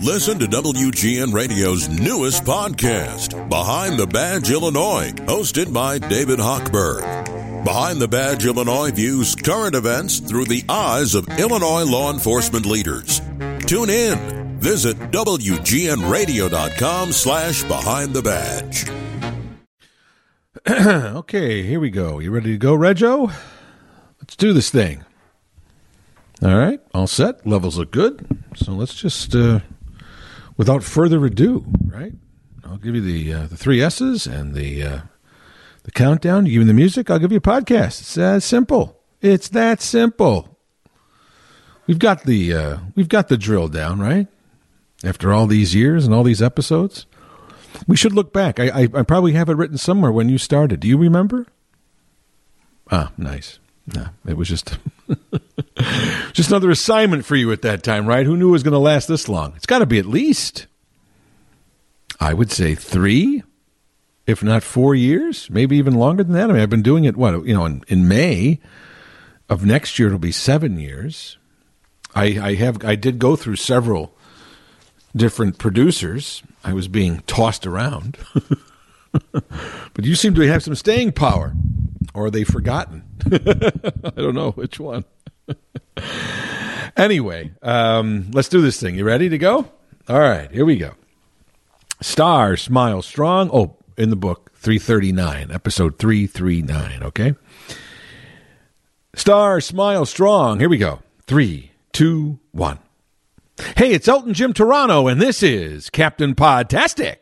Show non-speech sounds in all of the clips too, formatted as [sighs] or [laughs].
Listen to WGN Radio's newest podcast, Behind the Badge Illinois, hosted by David Hochberg. Behind the Badge Illinois views current events through the eyes of Illinois law enforcement leaders. Tune in. Visit WGNRadio.com slash Behind the Badge. [clears throat] okay, here we go. You ready to go, Rego? Let's do this thing. All right, all set. Levels look good. So let's just, uh, without further ado, right? I'll give you the uh, the three S's and the uh, the countdown. You give me the music. I'll give you a podcast. It's that simple. It's that simple. We've got the uh, we've got the drill down, right? After all these years and all these episodes, we should look back. I, I, I probably have it written somewhere when you started. Do you remember? Ah, nice. No, it was just [laughs] just another assignment for you at that time, right? Who knew it was going to last this long? It's got to be at least, I would say, three, if not four years, maybe even longer than that. I mean, I've been doing it. What you know, in, in May of next year, it'll be seven years. I, I have I did go through several different producers. I was being tossed around, [laughs] but you seem to have some staying power or are they forgotten? [laughs] I don't know which one. [laughs] anyway, um, let's do this thing. You ready to go? All right, here we go. Star Smile Strong. Oh, in the book, 339, episode 339, okay? Star Smile Strong. Here we go. Three, two, one. Hey, it's Elton Jim Toronto, and this is Captain Podtastic.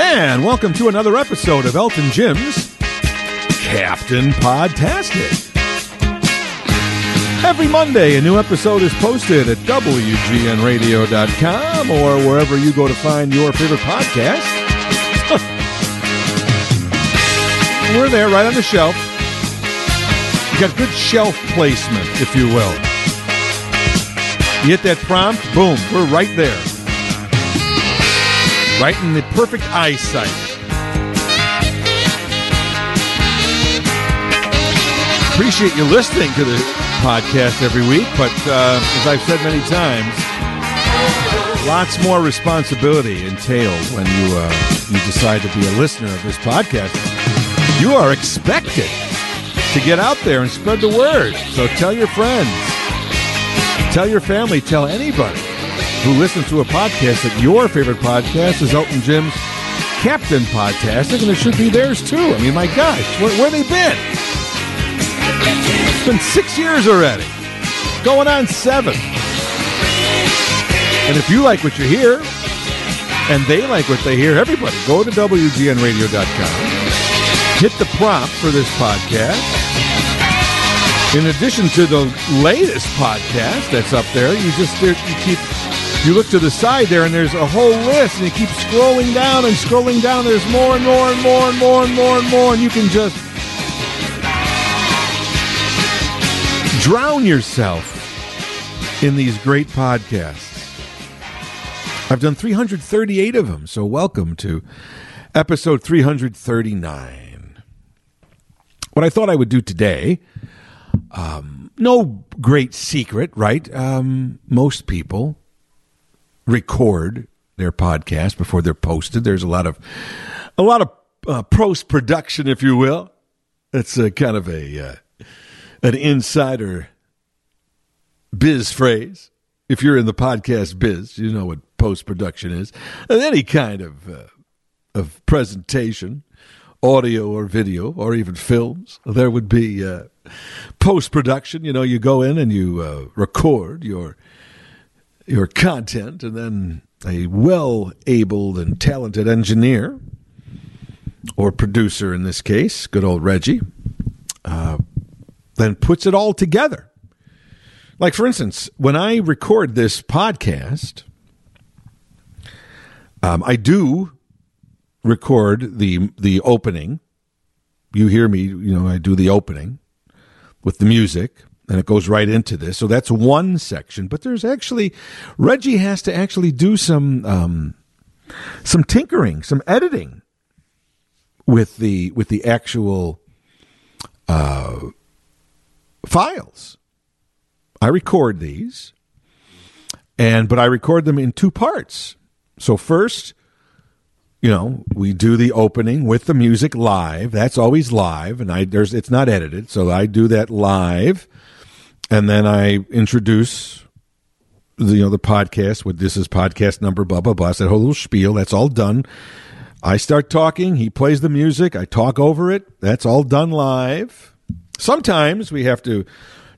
And welcome to another episode of Elton Jim's Captain Podtastic. Every Monday, a new episode is posted at WGNRadio.com or wherever you go to find your favorite podcast. [laughs] We're there right on the shelf. You got good shelf placement, if you will. You hit that prompt, boom, we're right there right in the perfect eyesight. Appreciate you listening to the podcast every week, but uh, as I've said many times, lots more responsibility entailed when you uh, you decide to be a listener of this podcast. You are expected to get out there and spread the word. So tell your friends, tell your family, tell anybody who listens to a podcast that your favorite podcast is Elton Jim's Captain Podtastic, and it should be theirs too. I mean, my gosh, where, where they been? It's been six years already, going on seven. And if you like what you hear, and they like what they hear, everybody go to WGNRadio.com, hit the prompt for this podcast. In addition to the latest podcast that's up there, you just you keep you look to the side there and there's a whole list and you keep scrolling down and scrolling down. There's more and more and more and more and more and more and you can just drown yourself in these great podcasts. I've done 338 of them so welcome to episode 339 what i thought i would do today um, no great secret right? Um, most people record their podcast before they're posted. There's a lot of a lot of uh, post production, if you will. It's a kind of a uh, an insider biz phrase. If you're in the podcast biz, you know what post production is. And any kind of uh, of presentation, audio or video or even films, there would be uh, post production. You know, you go in and you uh, record your your content, and then a well abled and talented engineer or producer in this case, good old Reggie, uh, then puts it all together. Like, for instance, when I record this podcast, um, I do record the the opening. You hear me, you know, I do the opening with the music and it goes right into this. So that's one section. But there's actually Reggie has to actually do some um, some tinkering, some editing with the with the actual uh, files. I record these, and but I record them in two parts. So first, you know, we do the opening with the music live. That's always live, and I there's it's not edited, so I do that live, and then I introduce the you know the podcast with this is podcast number blah blah blah. That whole little spiel. That's all done. I start talking. He plays the music. I talk over it. That's all done live. Sometimes we have to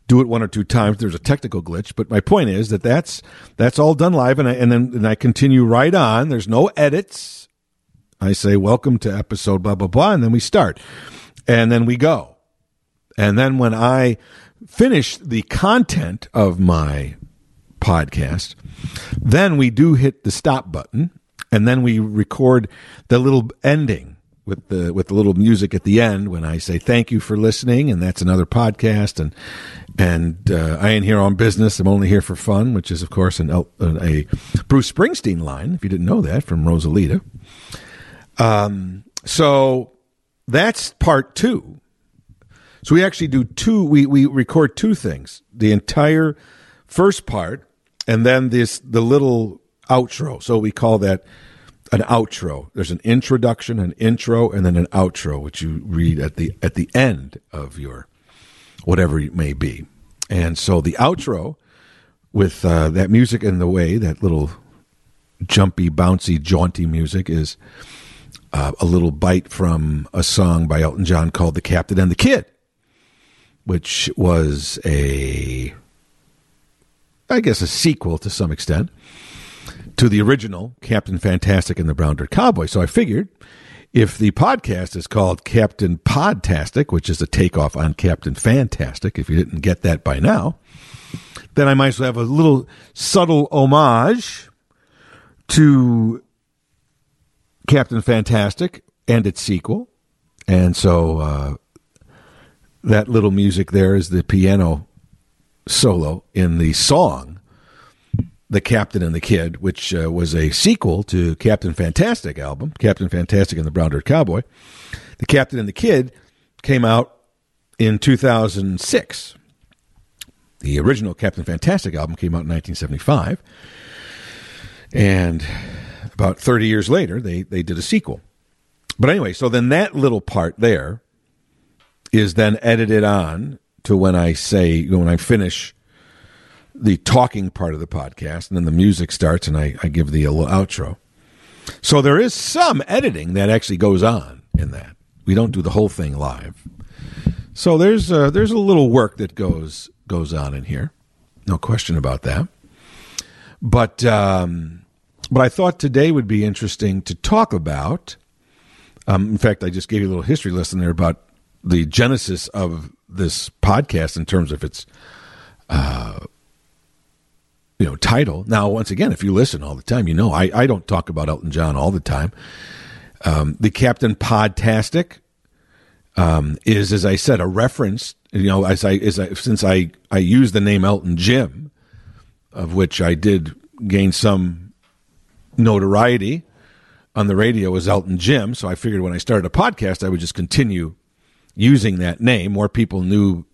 do it one or two times. There's a technical glitch, but my point is that that's that's all done live, and I, and then and I continue right on. There's no edits. I say welcome to episode blah blah blah, and then we start, and then we go, and then when I finish the content of my podcast, then we do hit the stop button, and then we record the little ending with the with the little music at the end when I say thank you for listening, and that's another podcast. And and uh, I ain't here on business. I'm only here for fun, which is of course an, a Bruce Springsteen line. If you didn't know that from Rosalita. Um, so that's part two. So we actually do two. We we record two things: the entire first part, and then this the little outro. So we call that an outro. There's an introduction, an intro, and then an outro, which you read at the at the end of your whatever it may be. And so the outro with uh, that music in the way, that little jumpy, bouncy, jaunty music is uh, a little bite from a song by Elton John called "The Captain and the Kid," which was a, I guess, a sequel to some extent to the original Captain Fantastic and the Brown Dirt Cowboy. So I figured if the podcast is called Captain Podtastic, which is a takeoff on Captain Fantastic, if you didn't get that by now, then I might as well have a little subtle homage to Captain Fantastic and its sequel. And so uh, that little music there is the piano solo in the song the Captain and the Kid, which uh, was a sequel to Captain Fantastic album, Captain Fantastic and the Brown Dirt Cowboy. The Captain and the Kid came out in 2006. The original Captain Fantastic album came out in 1975. And about 30 years later, they, they did a sequel. But anyway, so then that little part there is then edited on to when I say, you know, when I finish the talking part of the podcast, and then the music starts, and I, I give the outro. So there is some editing that actually goes on in that. We don't do the whole thing live. So there's a, there's a little work that goes goes on in here, no question about that. But um, but I thought today would be interesting to talk about. Um, in fact, I just gave you a little history lesson there about the genesis of this podcast in terms of its uh, you know title. Now, once again, if you listen all the time, you know I, I don't talk about Elton John all the time. Um, the Captain Podtastic um, is, as I said, a reference. You know, as I, as I since I I use the name Elton Jim, of which I did gain some notoriety on the radio as Elton Jim. So I figured when I started a podcast, I would just continue using that name. More people knew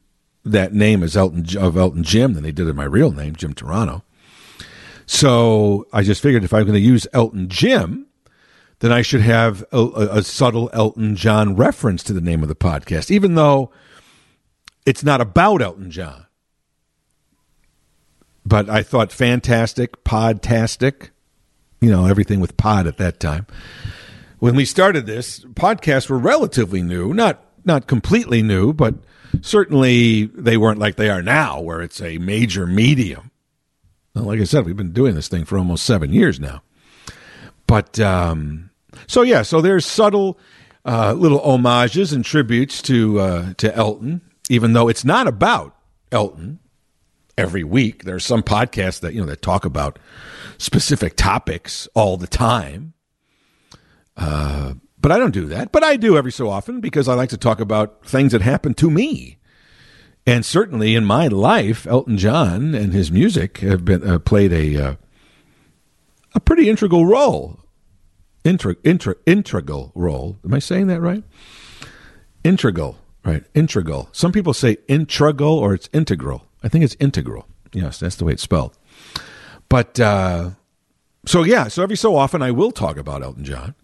that name as Elton of Elton Jim than they did of my real name, Jim Toronto. So I just figured if I'm going to use Elton Jim, then I should have a, a, subtle Elton John reference to the name of the podcast, even though it's not about Elton John. But I thought fantastic, podtastic, you know, everything with pod at that time. When we started this, podcasts were relatively new, not not completely new, but certainly they weren't like they are now, where it's a major medium. Like I said, we've been doing this thing for almost seven years now. But um, so yeah, so there's subtle uh, little homages and tributes to uh, to Elton, even though it's not about Elton. Every week, there's some podcasts that you know that talk about specific topics all the time. Uh, but I don't do that. But I do every so often because I like to talk about things that happen to me. And certainly in my life, Elton John and his music have been uh, played a uh, a pretty integral role. Intra, intra, integral role. Am I saying that right? Integral, right? Integral. Some people say integral or it's integral. I think it's integral. Yes, that's the way it's spelled. But uh, so yeah, so every so often I will talk about Elton John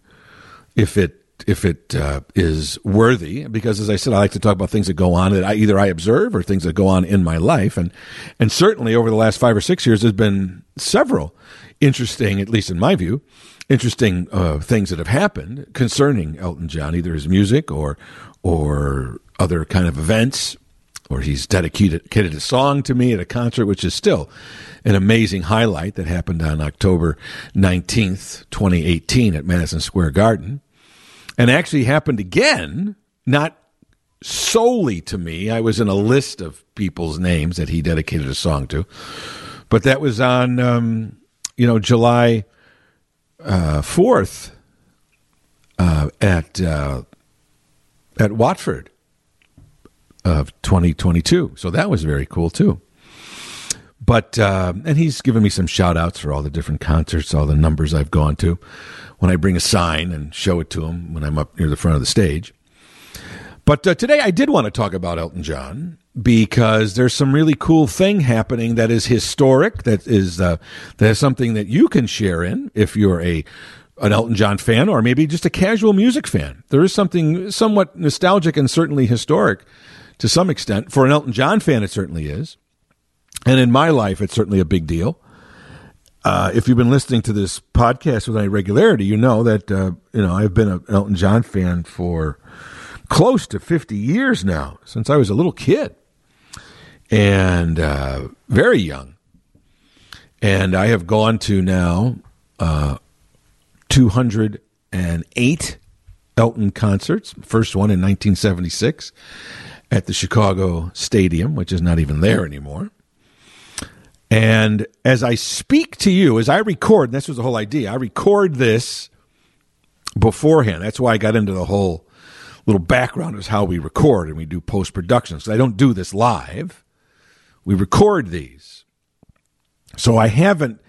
if it if it uh, is worthy because as i said i like to talk about things that go on that I, either i observe or things that go on in my life. And and certainly over the last five or six years there's been several interesting at least in my view interesting uh, things that have happened concerning elton john either his music or or other kind of events or he's dedicated, a song to me at a concert which is still an amazing highlight that happened on october 19th 2018 at madison square garden. And actually happened again, not solely to me. I was in a list of people's names that he dedicated a song to, but that was on, um, you know, July uh, fourth uh, at uh, at Watford of 2022. So that was very cool too. But uh, and he's given me some shout outs for all the different concerts, all the numbers I've gone to when I bring a sign and show it to him when I'm up near the front of the stage. But uh, today I did want to talk about Elton John because there's some really cool thing happening that is historic. That is uh, that is something that you can share in if you're a an Elton John fan or maybe just a casual music fan. There is something somewhat nostalgic and certainly historic to some extent. For an Elton John fan, it certainly is. And in my life, it's certainly a big deal. Uh, if you've been listening to this podcast with any regularity, you know that uh, you know I've been an Elton John fan for close to 50 years now, since I was a little kid and uh, very young. And I have gone to now uh, 208 Elton concerts. First one in 1976 at the Chicago Stadium, which is not even there anymore. And as I speak to you, as I record, this was the whole idea, I record this beforehand. That's why I got into the whole little background is how we record and we do post production. So I don't do this live. We record these. So I haven't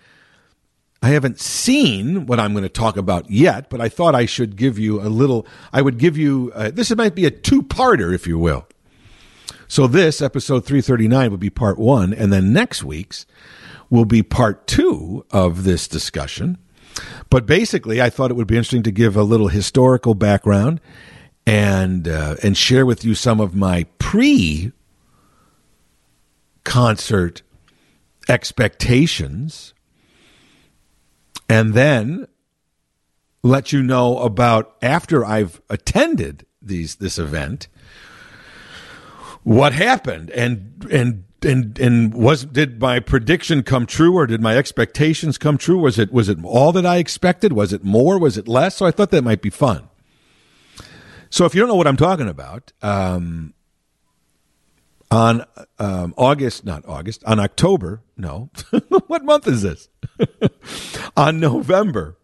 I haven't seen what I'm going to talk about yet, but I thought I should give you a little I would give you uh, this might be a two-parter if you will. So this episode 339 will be part 1 and then next week's will be part 2 of this discussion. But basically, I thought it would be interesting to give a little historical background and uh, and share with you some of my pre concert expectations and then let you know about after I've attended these this event what happened? And and and and was did my prediction come true or did my expectations come true? Was it was it all that i expected? Was it more? Was it less? So i thought that might be fun. So if you don't know what i'm talking about um, on um, august not august on october no [laughs] what month is this? [laughs] On november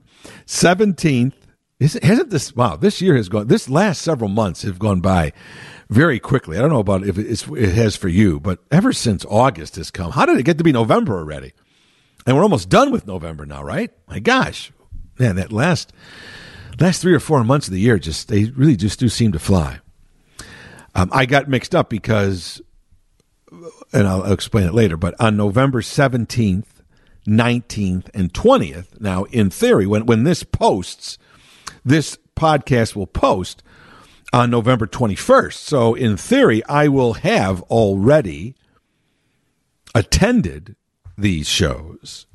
17th is, hasn't this wow this year has gone this last several months have gone by very quickly. I don't know about if it has for you, but ever since August has come, how did it get to be November already? And we're almost done with November now, right? My gosh, man, that last last three or four months of the year just they really just do seem to fly. Um, I got mixed up because, and I'll, explain it later. But on November seventeenth, nineteenth, and twentieth, now in theory, when when this posts, this podcast will post on November 21st. So, in theory, I will have already attended these shows,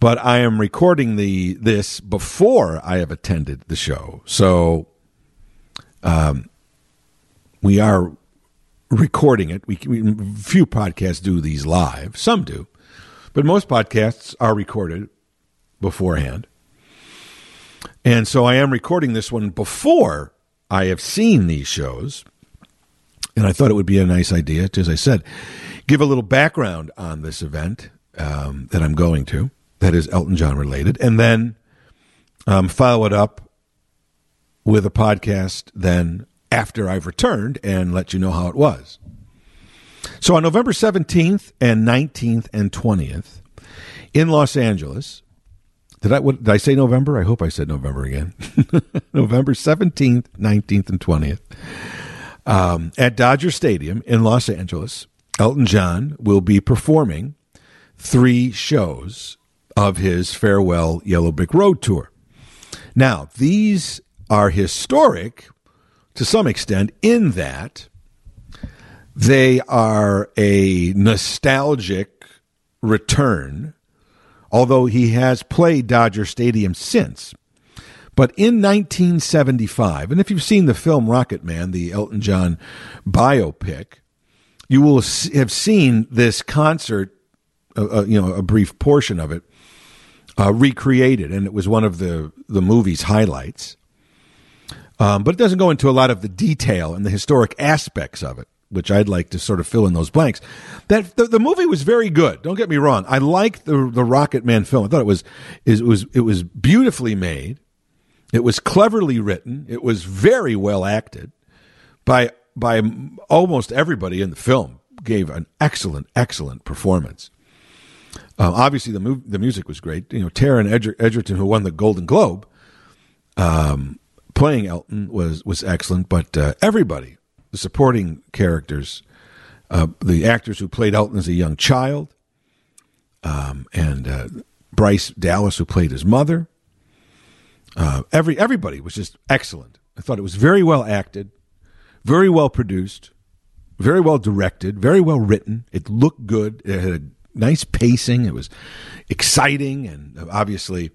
but I am recording the this before I have attended the show. So, um, we are recording it. We, we few podcasts do these live. Some do, but most podcasts are recorded beforehand. And so I am recording this one before I have seen these shows, and I thought it would be a nice idea to, as I said, give a little background on this event um, that I'm going to, that is Elton John related, and then um, follow it up with a podcast then after I've returned and let you know how it was. So on November 17th and 19th and 20th in Los Angeles, did I what, did I say November? I hope I said November again. [laughs] November 17th, 19th, and 20th. Um, at Dodger Stadium in Los Angeles, Elton John will be performing three shows of his farewell Yellow Brick Road tour. Now, these are historic to some extent in that they are a nostalgic return, although he has played Dodger Stadium since. But in 1975, and if you've seen the film Rocket Man, the Elton John biopic, you will have seen this concert, uh, uh, you know, a brief portion of it, uh, recreated, and it was one of the the movie's highlights. Um, but it doesn't go into a lot of the detail and the historic aspects of it, which I'd like to sort of fill in those blanks. That the, the movie was very good. Don't get me wrong. I liked the the Rocket Man film. I thought it was it was it was beautifully made. It was cleverly written. It was very well acted by by almost everybody in the film. Gave an excellent excellent performance. Uh, obviously, the mu- the music was great. You know, Taron Edger- Egerton, who won the Golden Globe, um, playing Elton was was excellent. But uh, everybody, the supporting characters, uh, the actors who played Elton as a young child, um, and uh, Bryce Dallas, who played his mother, uh, every everybody was just excellent. I thought it was very well acted, very well produced, very well directed, very well written. It looked good. It had a nice pacing. It was exciting, and obviously,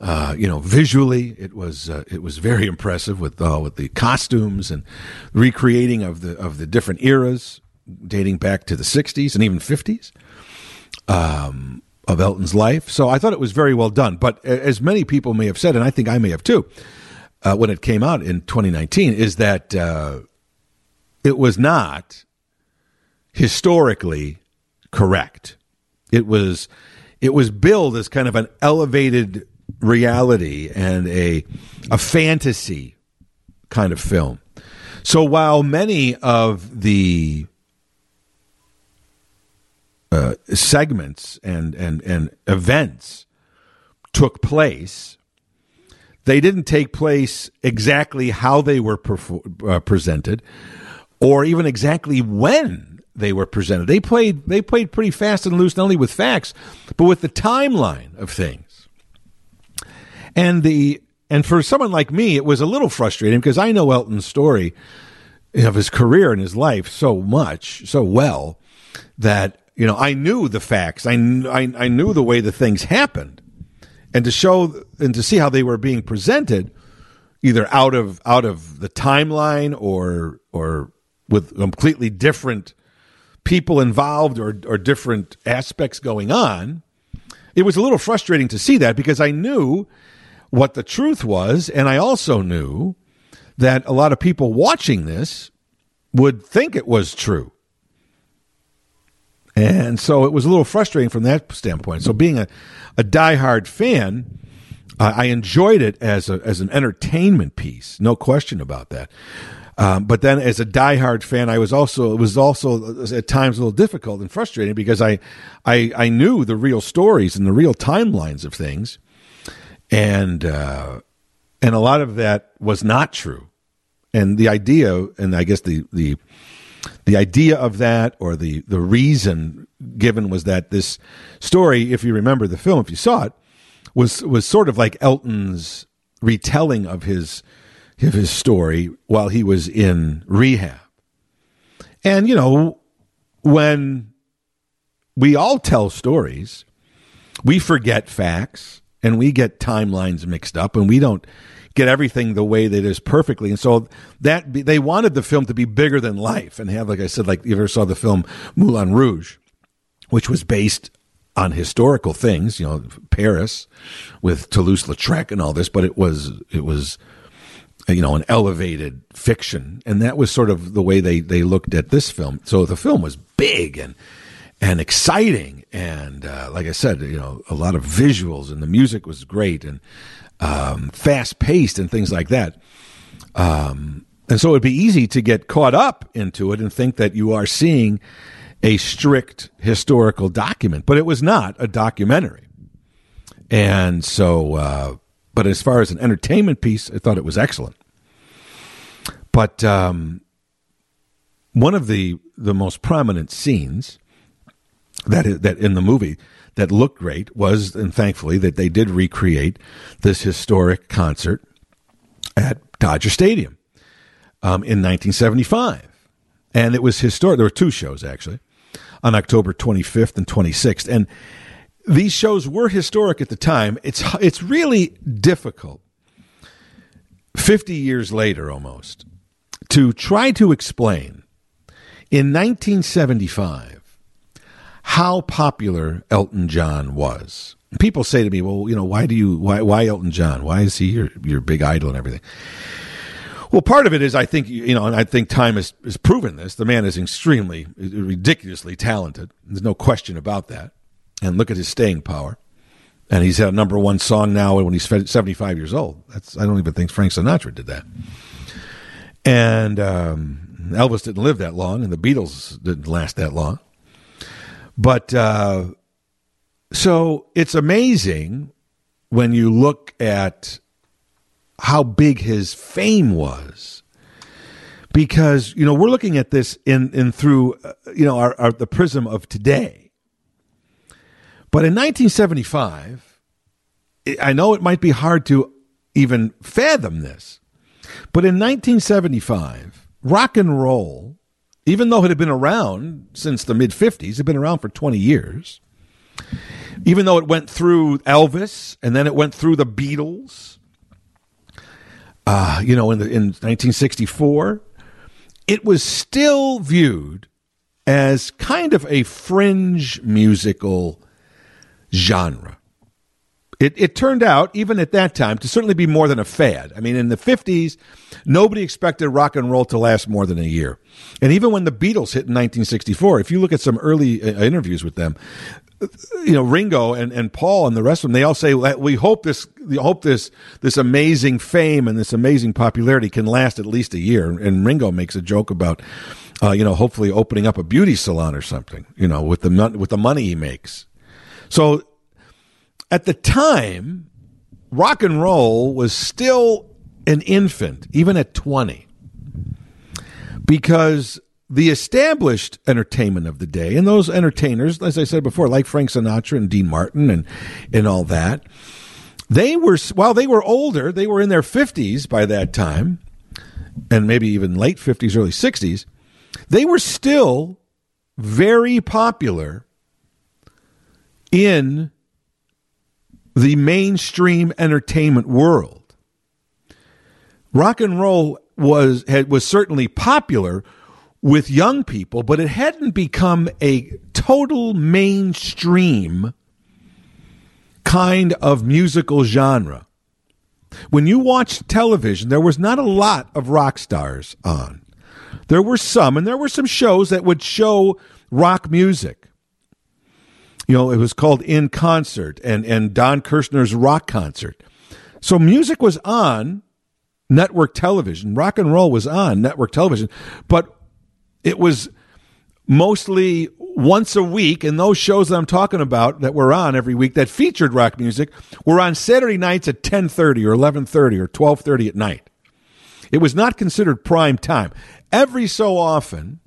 uh, you know, visually, it was uh, it was very impressive with uh, with the costumes and recreating of the of the different eras dating back to the '60s and even '50s um, of Elton's life. So I thought it was very well done. But as many people may have said, and I think I may have too, uh, when it came out in 2019, is that uh, it was not historically correct. It was it was billed as kind of an elevated reality and a a fantasy kind of film. So while many of the uh, segments and, and, and events took place, they didn't take place exactly how they were uh, presented or even exactly when they were presented. They played they played pretty fast and loose, not only with facts, but with the timeline of things. And the and for someone like me, it was a little frustrating because I know Elton's story of his career and his life so much, so well that you know I knew the facts. I I, I knew the way the things happened, and to show and to see how they were being presented, either out of out of the timeline or or with completely different people involved or, or different aspects going on, it was a little frustrating to see that because I knew what the truth was. And I also knew that a lot of people watching this would think it was true. And so it was a little frustrating from that standpoint. So being a, a diehard fan, I enjoyed it as a, as an entertainment piece, no question about that. Um, but then, as a diehard fan, I was also it was also at times a little difficult and frustrating because I, I, I knew the real stories and the real timelines of things, and uh, and a lot of that was not true. And the idea, and I guess the the the idea of that, or the the reason given, was that this story, if you remember the film, if you saw it, was was sort of like Elton's retelling of his of his story while he was in rehab. And, you know, when we all tell stories, we forget facts and we get timelines mixed up and we don't get everything the way that is perfectly. And so that they wanted the film to be bigger than life and have, like I said, like you ever saw the film Moulin Rouge, which was based on historical things, you know, Paris with Toulouse-Lautrec and all this, but it was, it was, you know, an elevated fiction. And that was sort of the way they, they looked at this film. So the film was big and, and exciting. And, uh, like I said, you know, a lot of visuals and the music was great and, um, fast paced and things like that. Um, and so it'd be easy to get caught up into it and think that you are seeing a strict historical document, but it was not a documentary. And so, uh, but as far as an entertainment piece, I thought it was excellent. But um, one of the the most prominent scenes that that in the movie that looked great was, and thankfully that they did recreate this historic concert at Dodger Stadium um, in 1975, and it was historic. There were two shows actually on October 25th and 26th, and these shows were historic at the time. It's it's really difficult 50 years later almost to try to explain in 1975 how popular Elton John was. People say to me, "Well, you know, why do you why why Elton John? Why is he your your big idol and everything?" Well, part of it is I think you know, and I think time has, has proven this. The man is extremely, ridiculously talented. There's no question about that. And look at his staying power. And he's had a number one song now when he's 75 years old. That's I don't even think Frank Sinatra did that. And um, Elvis didn't live that long, and the Beatles didn't last that long. But uh, so it's amazing when you look at how big his fame was. Because you know we're looking at this in in through uh, you know our, our the prism of today. But in 1975, I know it might be hard to even fathom this, but in 1975, rock and roll even though it had been around since the mid 50s, it had been around for 20 years, even though it went through Elvis and then it went through the Beatles, uh, you know, in, the, in 1964, it was still viewed as kind of a fringe musical genre. It, it turned out, even at that time, to certainly be more than a fad. I mean, in the 50s, nobody expected rock and roll to last more than a year. And even when the Beatles hit in 1964, if you look at some early uh, interviews with them, you know Ringo and, and Paul and the rest of them, they all say we hope this we hope this this amazing fame and this amazing popularity can last at least a year. And Ringo makes a joke about, uh, you know, hopefully opening up a beauty salon or something, you know, with the with the money he makes. So at the time, rock and roll was still an infant, even at 20, because the established entertainment of the day and those entertainers, as I said before, like Frank Sinatra and Dean Martin and, and all that, they were, while they were older, they were in their 50s by that time, and maybe even late 50s, early 60s, they were still very popular in the mainstream entertainment world. Rock and roll was had, was certainly popular with young people, but it hadn't become a total mainstream kind of musical genre. When you watched television, there was not a lot of rock stars on. There were some, and there were some shows that would show rock music you know, it was called In Concert and, and Don Kirshner's rock concert. So music was on network television. Rock and roll was on network television, but it was mostly once a week. And those shows that I'm talking about that were on every week that featured rock music were on Saturday nights at 10:30 or 11:30 or 12:30 at night. It was not considered prime time. Every so often,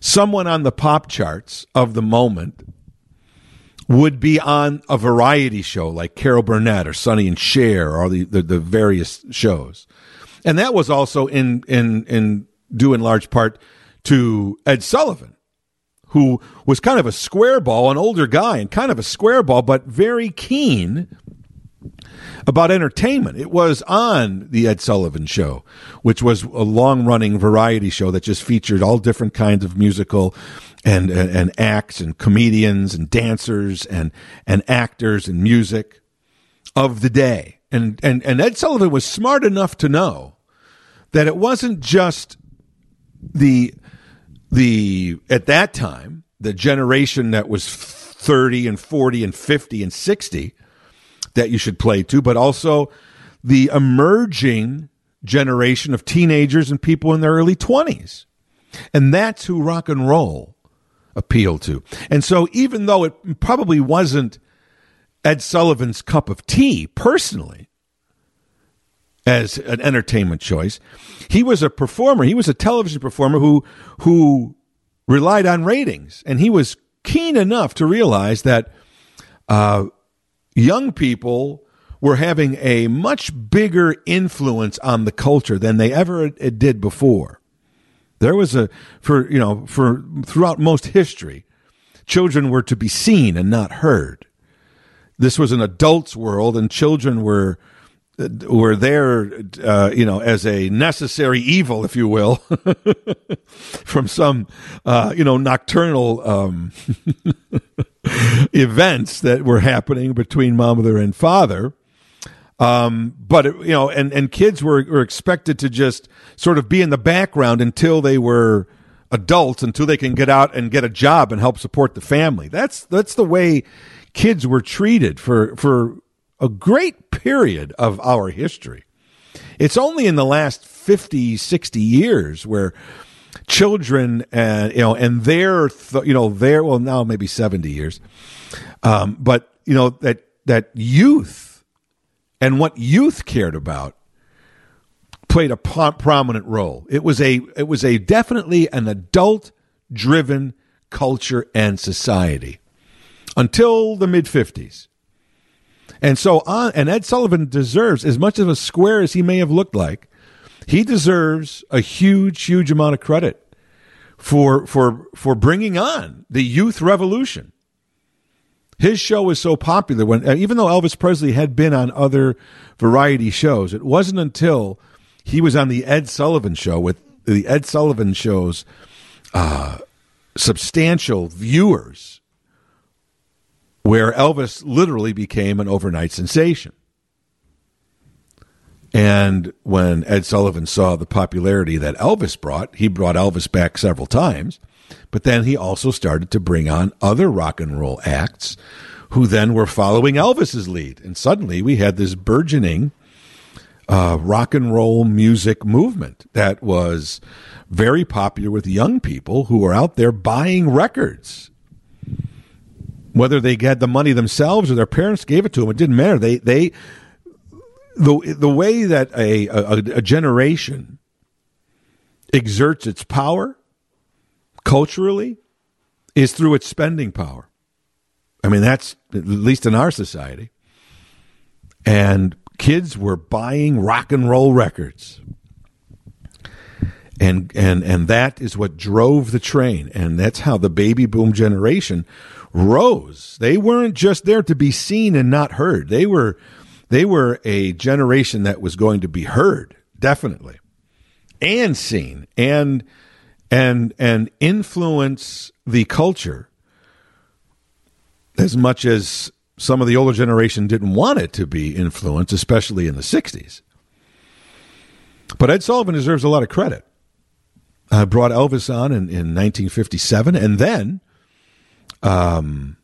someone on the pop charts of the moment would be on a variety show like Carol Burnett or Sonny and Cher or the, the, the various shows. And that was also in, in, in due in large part to Ed Sullivan, who was kind of a square ball, an older guy and kind of a square ball, but very keen about entertainment. It was on the Ed Sullivan Show, which was a long running variety show that just featured all different kinds of musical and, and, and acts and comedians and dancers and, and actors and music of the day. And, and, and Ed Sullivan was smart enough to know that it wasn't just the, the, at that time, the generation that was 30 and 40 and 50 and 60 that you should play to, but also the emerging generation of teenagers and people in their early 20s. And that's who rock and roll appealed to. And so, even though it probably wasn't Ed Sullivan's cup of tea personally, as an entertainment choice. He was a performer. He was a television performer who who relied on ratings, and he was keen enough to realize that uh, young people were having a much bigger influence on the culture than they ever did before. There was a for you know for throughout most history, children were to be seen and not heard. This was an adult's world, and children were were there, uh, you know, as a necessary evil, if you will, [laughs] from some, uh, you know, nocturnal um, [laughs] events that were happening between mother and father. Um, but it, you know, and and kids were, were expected to just sort of be in the background until they were adults, until they can get out and get a job and help support the family. That's that's the way kids were treated for for a great period of our history. It's only in the last 50, 60 years where children and you know and their th- you know their well now maybe 70 years um, but you know that that youth and what youth cared about played a prominent role it was a it was a definitely an adult driven culture and society until the mid 50s and so on, and Ed Sullivan deserves, as much of a square as he may have looked like, he deserves a huge, huge amount of credit for for for bringing on the youth revolution. His show was so popular when, uh, even though Elvis Presley had been on other variety shows, it wasn't until he was on the Ed Sullivan Show with the Ed Sullivan Show's uh, substantial viewers where Elvis literally became an overnight sensation. And when Ed Sullivan saw the popularity that Elvis brought, he brought Elvis back several times. But then he also started to bring on other rock and roll acts who then were following Elvis's lead. And suddenly we had this burgeoning uh, rock and roll music movement that was very popular with young people who were out there buying records whether they had the money themselves or their parents gave it to them, it didn't matter. They they the the way that a, a, a generation exerts its power culturally is through its spending power. I mean, that's at least in our society. And kids were buying rock and roll records. And and and that is what drove the train. And that's how the baby boom generation rose. They weren't just there to be seen and not heard. They were they were a generation that was going to be heard, definitely. And seen and and and influence the culture as much as some of the older generation didn't want it to be influenced, especially in the 60s. But Ed Sullivan deserves a lot of credit. I brought Elvis on in, in 1957, and then um,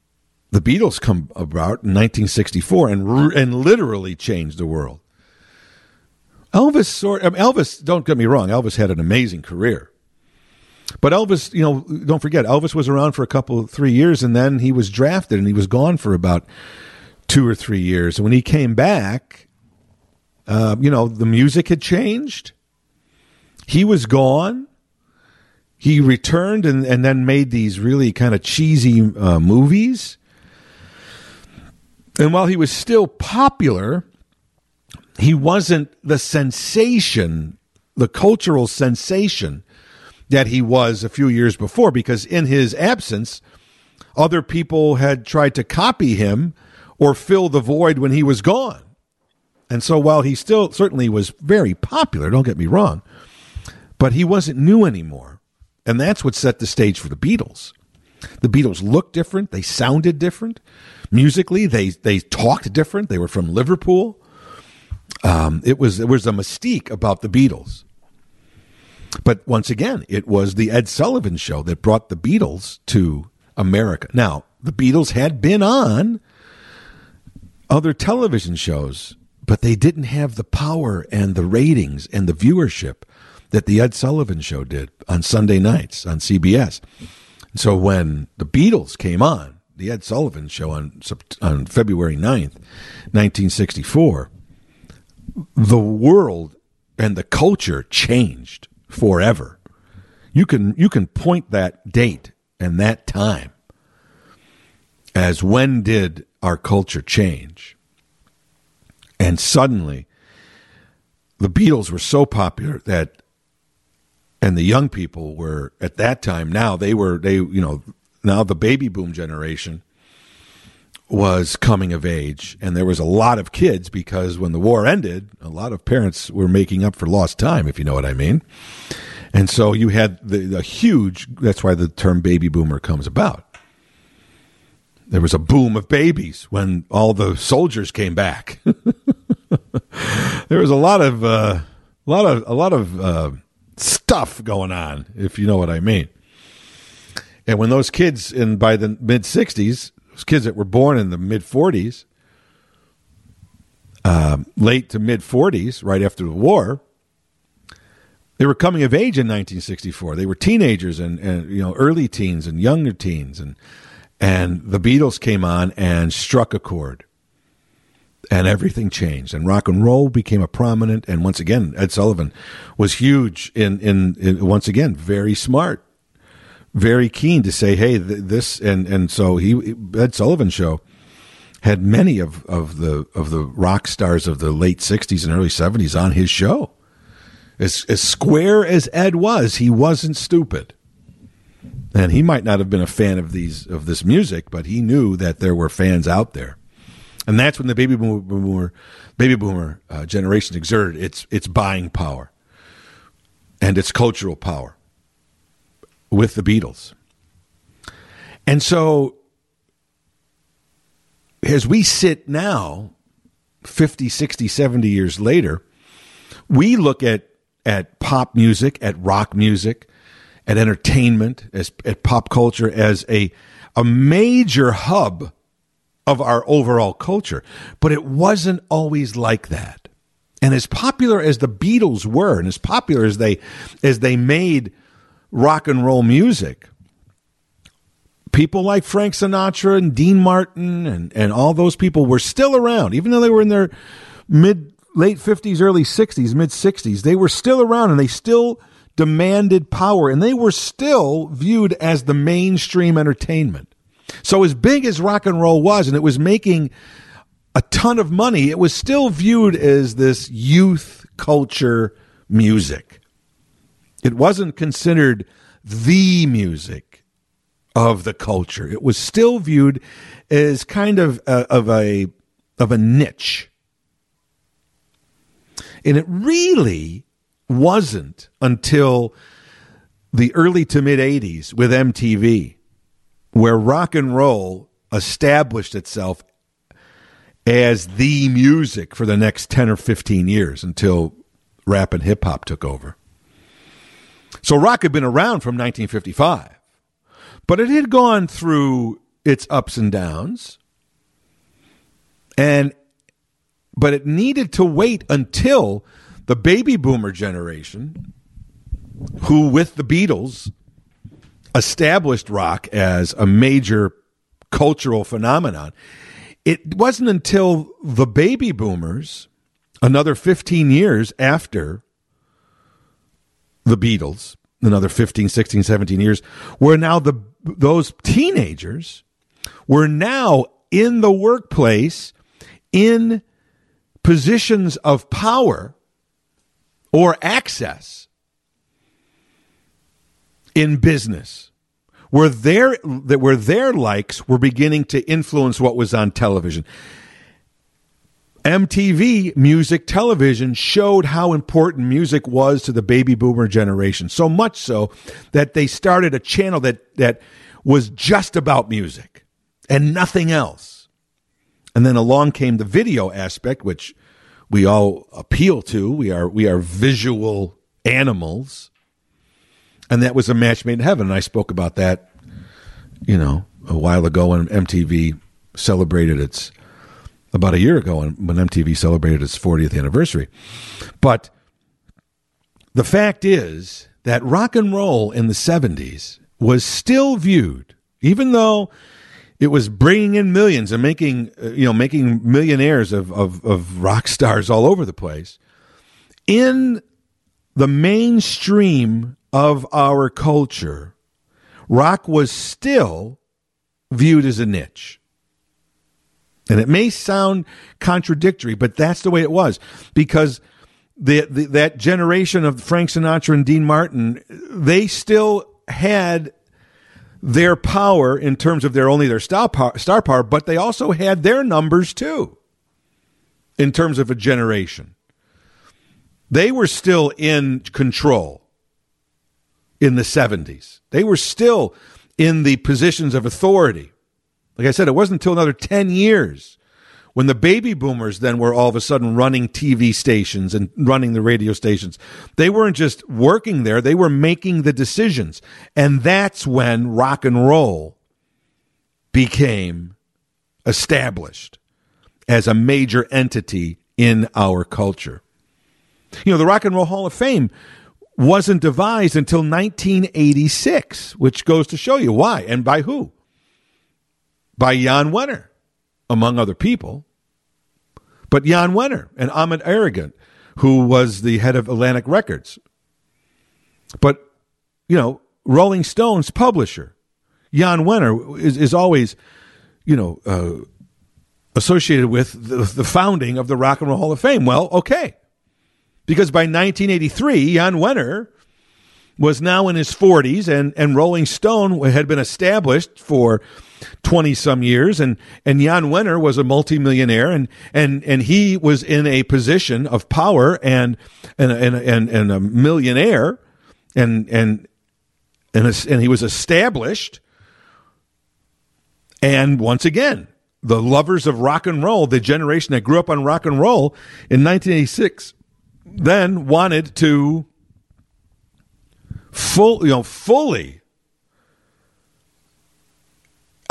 the Beatles come about in 1964 and and literally changed the world. Elvis sort Elvis. Don't get me wrong. Elvis had an amazing career, but Elvis, you know, don't forget Elvis was around for a couple three years, and then he was drafted, and he was gone for about two or three years. And when he came back, uh, you know, the music had changed. He was gone he returned and, and then made these really kind of cheesy uh, movies. And while he was still popular, he wasn't the sensation, the cultural sensation that he was a few years before, because in his absence, other people had tried to copy him or fill the void when he was gone. And so while he still certainly was very popular, don't get me wrong, but he wasn't new anymore. And that's what set the stage for the Beatles. The Beatles looked different, they sounded different. Musically, they they talked different. They were from Liverpool. Um, it was there was a mystique about the Beatles. But once again, it was the Ed Sullivan show that brought the Beatles to America. Now, the Beatles had been on other television shows, but they didn't have the power and the ratings and the viewership that the Ed Sullivan Show did on Sunday nights on CBS. So when the Beatles came on, the Ed Sullivan Show on on February 9th, 1964, the world and the culture changed forever. You can you can point that date and that time as when did our culture change? And suddenly the Beatles were so popular that and the young people were at that time now they were they you know now the baby boom generation was coming of age. And there was a lot of kids because when the war ended a lot of parents were making up for lost time if you know what i mean. And so you had the, the huge that's why the term baby boomer comes about. There was a boom of babies when all the soldiers came back. [laughs] There was a lot of uh, a lot of a lot of uh, stuff going on, if you know what I mean. And when those kids in by the mid '60s, those kids that were born in the mid '40s, uh, late to mid '40s, right after the war, they were coming of age in 1964. They were teenagers and, and you know early teens and younger teens, and and the Beatles came on and struck a chord and everything changed. And rock and roll became a prominent and once again ed sullivan was huge in in, in once again very smart very keen to say hey th- this and and so he ed sullivan show had many of, of the of the rock stars of the late 60s and early 70s on his show. As as square as ed was he wasn't stupid. And he might not have been a fan of these of this music but he knew that there were fans out there and that's when the baby boomer baby boomer uh, generation exerted its its buying power and its cultural power with the Beatles. And so as we sit now 50 60 70 years later we look at at pop music at rock music at entertainment as at pop culture as a a major hub of our overall culture. But it wasn't always like that. And as popular as the Beatles were, and as popular as they as they made rock and roll music, people like Frank Sinatra and Dean Martin and, and all those people were still around, even though they were in their mid late fifties, early sixties, mid sixties, they were still around and they still demanded power and they were still viewed as the mainstream entertainment. So as big as rock and roll was, and it was making a ton of money, it was still viewed as this youth culture music. It wasn't considered the music of the culture. It was still viewed as kind of a, of a of a niche. And it really wasn't until the early to mid 80s with MTV where rock and roll established itself as the music for the next 10 or 15 years until rap and hip hop took over. So rock had been around from 1955, but it had gone through its ups and downs. And but it needed to wait until the baby boomer generation who with the Beatles established rock as a major cultural phenomenon. It wasn't until the baby boomers, another 15 years after the Beatles, another 15, 16, 17 years, where now the those teenagers were now in the workplace in positions of power or access in business where their where their likes were beginning to influence what was on television. MTV music television showed how important music was to the baby boomer generation. So much so that they started a channel that that was just about music and nothing else. And then along came the video aspect which we all appeal to. We are we are visual animals and that was a match made in heaven. And I spoke about that, you know, a while ago when MTV celebrated its about a year ago when, MTV celebrated its 40th anniversary. But the fact is that rock and roll in the 70s was still viewed, even though it was bringing in millions and making uh, you know making millionaires of, of, of rock stars all over the place in the mainstream of our culture rock was still viewed as a niche. And it may sound contradictory but that's the way it was. Because the, the that generation of frank sinatra and dean martin they still had their power in terms of their only their star power, star power, but they also had their numbers too in terms of a generation. They were still in control in the 70s. They were still in the positions of authority. Like I said, it wasn't until another 10 years when the baby boomers then were all of a sudden running TV stations and running the radio stations, they weren't just working there, they were making the decisions. And that's when rock and roll became established as a major entity in our culture. You know, the Rock and Roll Hall of Fame wasn't devised until 1986, which goes to show you why and by who. By Jan Wenner among other people. But Jan Wenner and Ahmet Ertegun, who was the head of Atlantic Records. But, you know, Rolling Stone's publisher, Jan Wenner, is, is always, you know, uh, associated with the, the founding of the Rock and Roll Hall of Fame. Well, okay. Because by 1983, Jan Wenner was now in his 40s, and, and Rolling Stone had been established for 20 some years and and Jan Wenner was a multimillionaire and and and he was in a position of power and and and and, and a millionaire and and and and he was established and once again the lovers of rock and roll the generation that grew up on rock and roll in 1986 then wanted to full you know fully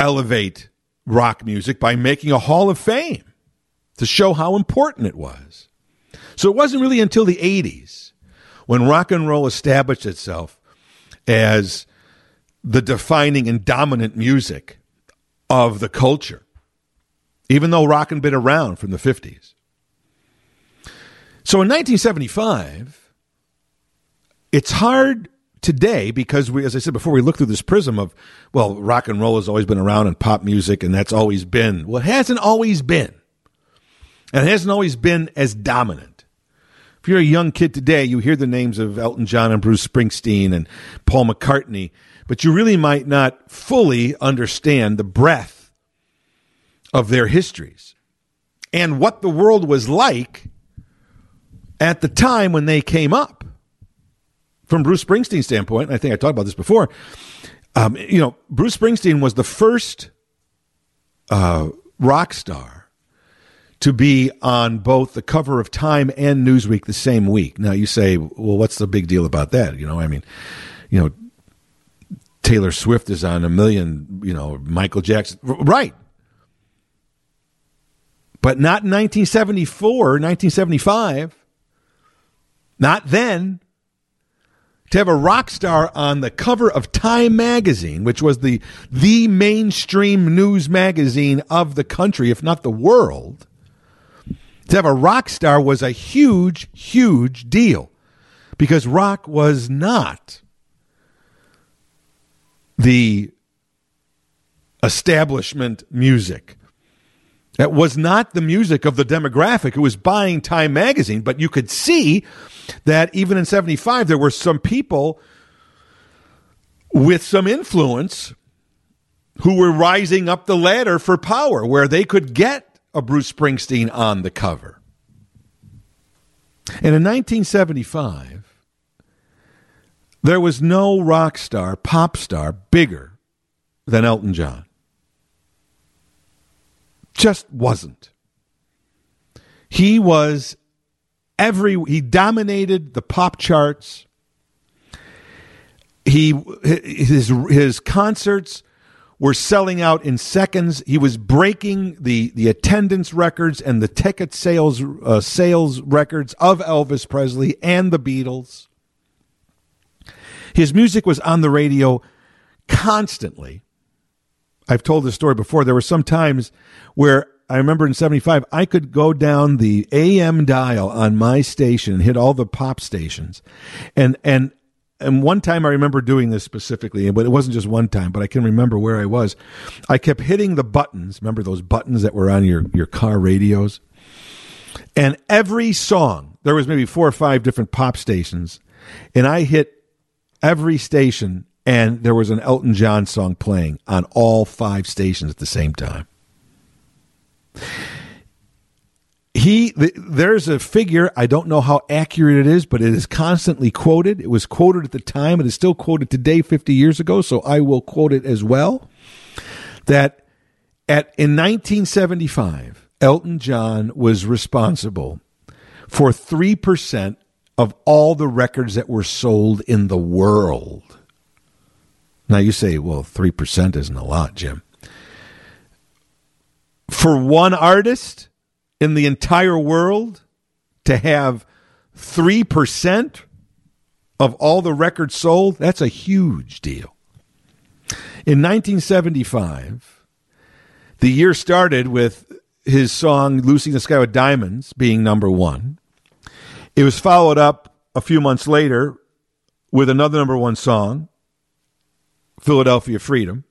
elevate rock music by making a Hall of Fame to show how important it was. So it wasn't really until the 80s when rock and roll established itself as the defining and dominant music of the culture, even though rock had been around from the 50s. So in 1975, it's hard today because we, as I said before, we look through this prism of, well, rock and roll has always been around and pop music, and that's always been. Well, it hasn't always been. And it hasn't always been as dominant. If you're a young kid today, you hear the names of Elton John and Bruce Springsteen and Paul McCartney, but you really might not fully understand the breadth of their histories and what the world was like at the time when they came up from Bruce Springsteen's standpoint, I think I talked about this before. Um, you know, Bruce Springsteen was the first uh, rock star to be on both the cover of Time and Newsweek the same week. Now you say, well, what's the big deal about that? You know, I mean, you know, Taylor Swift is on a million, you know, Michael Jackson, right? But not in 1974, 1975. Not then to have a rock star on the cover of Time magazine, which was the the mainstream news magazine of the country, if not the world, to have a rock star was a huge, huge deal because rock was not the establishment music. It was not the music of the demographic who was buying Time magazine, but you could see that even in 75, there were some people with some influence who were rising up the ladder for power where they could get a Bruce Springsteen on the cover. And in 1975, there was no rock star, pop star bigger than Elton John. Just wasn't. He was every he dominated the pop charts. He his his concerts were selling out in seconds. He was breaking the the attendance records and the ticket sales uh, sales records of Elvis Presley and the Beatles. His music was on the radio constantly. I've told this story before. There were some times where I remember in 75, I could go down the AM dial on my station and hit all the pop stations. And, and, and one time I remember doing this specifically, but it wasn't just one time, but I can remember where I was. I kept hitting the buttons. Remember those buttons that were on your, your car radios? And every song, there was maybe four or five different pop stations, and I hit every station and there was an Elton John song playing on all five stations at the same time. He there's a figure I don't know how accurate it is, but it is constantly quoted. It was quoted at the time. It is still quoted today, 50 years ago. So I will quote it as well. That at in 1975, Elton John was responsible for three percent of all the records that were sold in the world. Now you say, well, 3% isn't a lot, Jim. For one artist in the entire world to have 3% of all the records sold, that's a huge deal. In 1975, the year started with his song Lucy in the Sky with Diamonds being number one. It was followed up a few months later with another number one song, Philadelphia Freedom.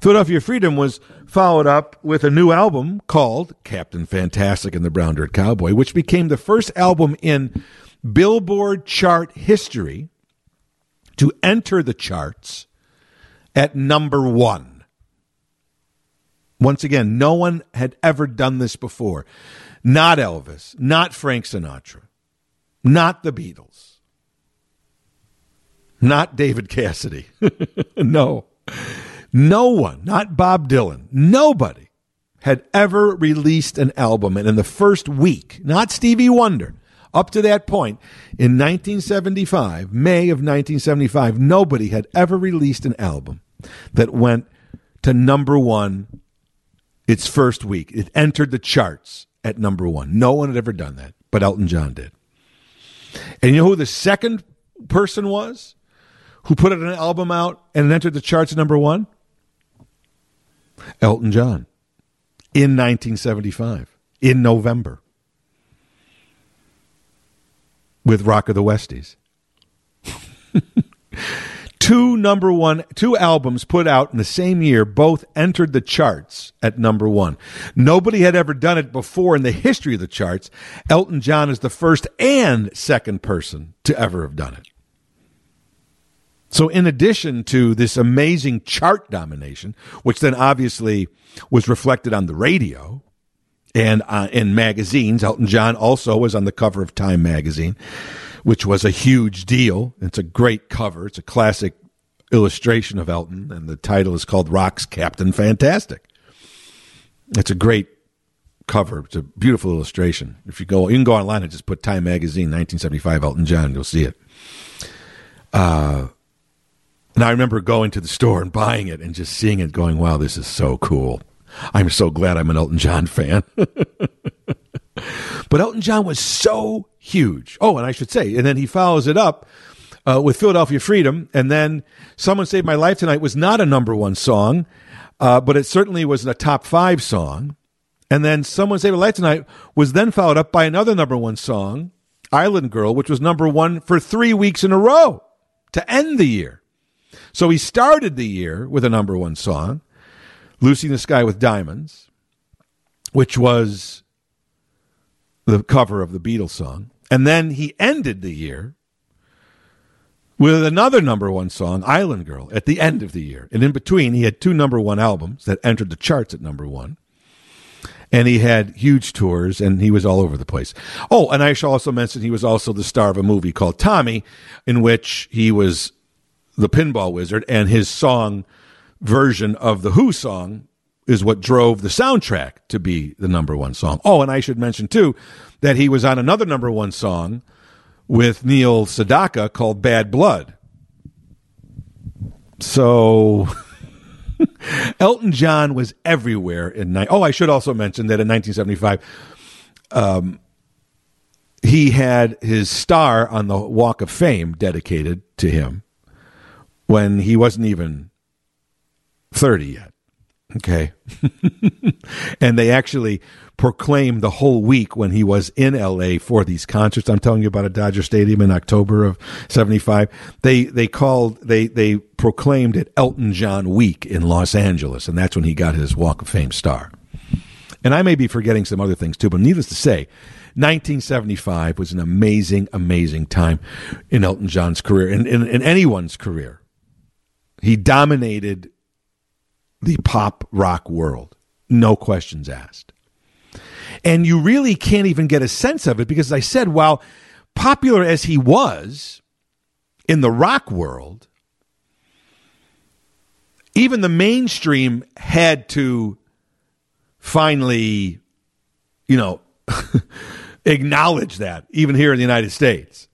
Philadelphia Freedom was followed up with a new album called Captain Fantastic and the Brown Dirt Cowboy, which became the first album in Billboard chart history to enter the charts at number one. Once again, no one had ever done this before. Not Elvis, not Frank Sinatra, not the Beatles, not David Cassidy. [laughs] no. No one, not Bob Dylan, nobody had ever released an album. And in the first week, not Stevie Wonder, up to that point, in 1975, May of 1975, nobody had ever released an album that went to number one its first week. It entered the charts at number one. No one had ever done that, but Elton John did. And you know who the second person was who put an album out and entered the charts at number one? Elton John in 1975, in November, with Rock of the Westies. [laughs] two number one, two albums put out in the same year, both entered the charts at number one. Nobody had ever done it before in the history of the charts. Elton John is the first and second person to ever have done it. So, in addition to this amazing chart domination, which then obviously was reflected on the radio and uh, in magazines, Elton John also was on the cover of Time magazine which was a huge deal. It's a great cover. It's a classic illustration of Elton, and the title is called Rock's Captain Fantastic. It's a great cover. It's a beautiful illustration. If you go, you can go online and just put Time Magazine 1975 Elton John, you'll see it. Uh, and I remember going to the store and buying it and just seeing it, going, "Wow, this is so cool." I'm so glad I'm an Elton John fan. [laughs] but Elton John was so huge. Oh, and I should say, and then he follows it up uh, with Philadelphia Freedom, and then Someone Saved My Life Tonight was not a number one song, uh, but it certainly was a top five song. And then Someone Saved My Life Tonight was then followed up by another number one song, Island Girl, which was number one for three weeks in a row to end the year. So he started the year with a number one song. Lucy in the Sky with Diamonds, which was the cover of the Beatles song. And then he ended the year with another number one song, Island Girl, at the end of the year. And in between, he had two number one albums that entered the charts at number one. And he had huge tours and he was all over the place. Oh, and I should also mention he was also the star of a movie called Tommy, in which he was the pinball wizard and his song version of the Who song is what drove the soundtrack to be the number one song. Oh, and I should mention too that he was on another number one song with Neil Sedaka called Bad Blood. So [laughs] Elton John was everywhere in Oh, I should also mention that in 1975 um, he had his star on the Walk of Fame dedicated to him when he wasn't even 30 yet. Okay. [laughs] and they actually proclaimed the whole week when he was in LA for these concerts. I'm telling you about a Dodger Stadium in October of 75. They they called they they proclaimed it Elton John week in Los Angeles and that's when he got his Walk of Fame star. And I may be forgetting some other things too, but needless to say, 1975 was an amazing, amazing time in Elton John's career, in, in, in anyone's career. He dominated the pop rock world, no questions asked. And you really can't even get a sense of it because, as I said, while popular as he was in the rock world, even the mainstream had to finally, you know, [laughs] acknowledge that, even here in the United States.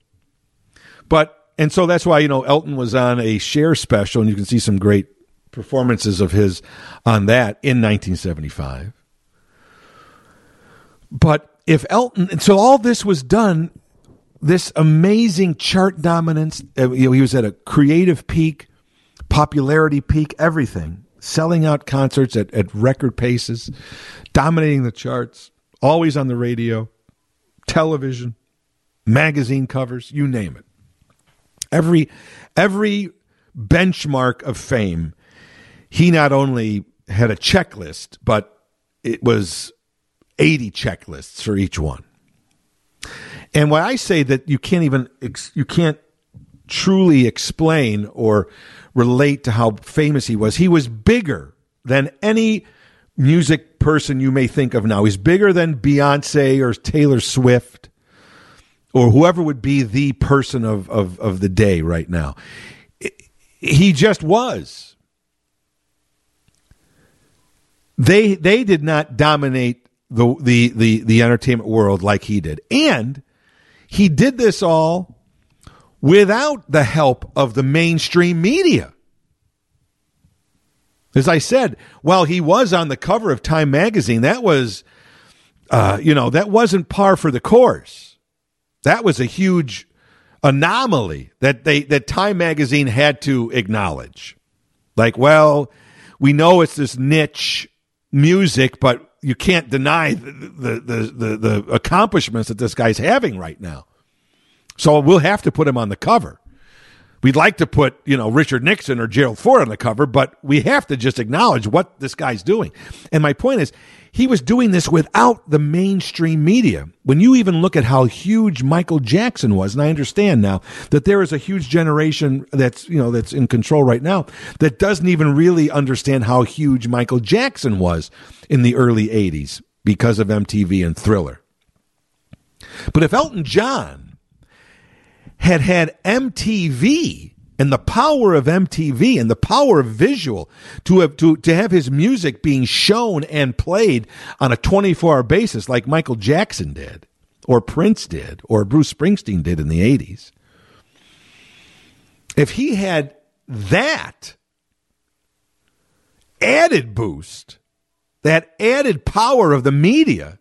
But, and so that's why, you know, Elton was on a Cher special, and you can see some great performances of his on that in 1975. But if Elton, and so all this was done, this amazing chart dominance, uh, you know, he was at a creative peak, popularity peak, everything, selling out concerts at, at record paces, dominating the charts, always on the radio, television, magazine covers, you name it. Every every benchmark of fame he not only had a checklist, but it was 80 checklists for each one. And why I say that you can't even you can't truly explain or relate to how famous he was. He was bigger than any music person you may think of now. He's bigger than Beyonce or Taylor Swift or whoever would be the person of, of, of the day right now. He just was. They they did not dominate the the the the entertainment world like he did. And he did this all without the help of the mainstream media. As I said, while he was on the cover of Time magazine, that was uh, you know, that wasn't par for the course. That was a huge anomaly that they that Time magazine had to acknowledge. Like, well, we know it's this niche music, but you can't deny the, the, the, the, the accomplishments that this guy's having right now. So we'll have to put him on the cover. We'd like to put, you know, Richard Nixon or Gerald Ford on the cover, but we have to just acknowledge what this guy's doing. And my point is, he was doing this without the mainstream media. When you even look at how huge Michael Jackson was, and I understand now that there is a huge generation that's, you know, that's in control right now that doesn't even really understand how huge Michael Jackson was in the early 80s because of MTV and Thriller. But if Elton John had had MTV and the power of MTV and the power of visual to have to, to have his music being shown and played on a 24 hour basis like Michael Jackson did or Prince did or Bruce Springsteen did in the 80s. If he had that added boost, that added power of the media,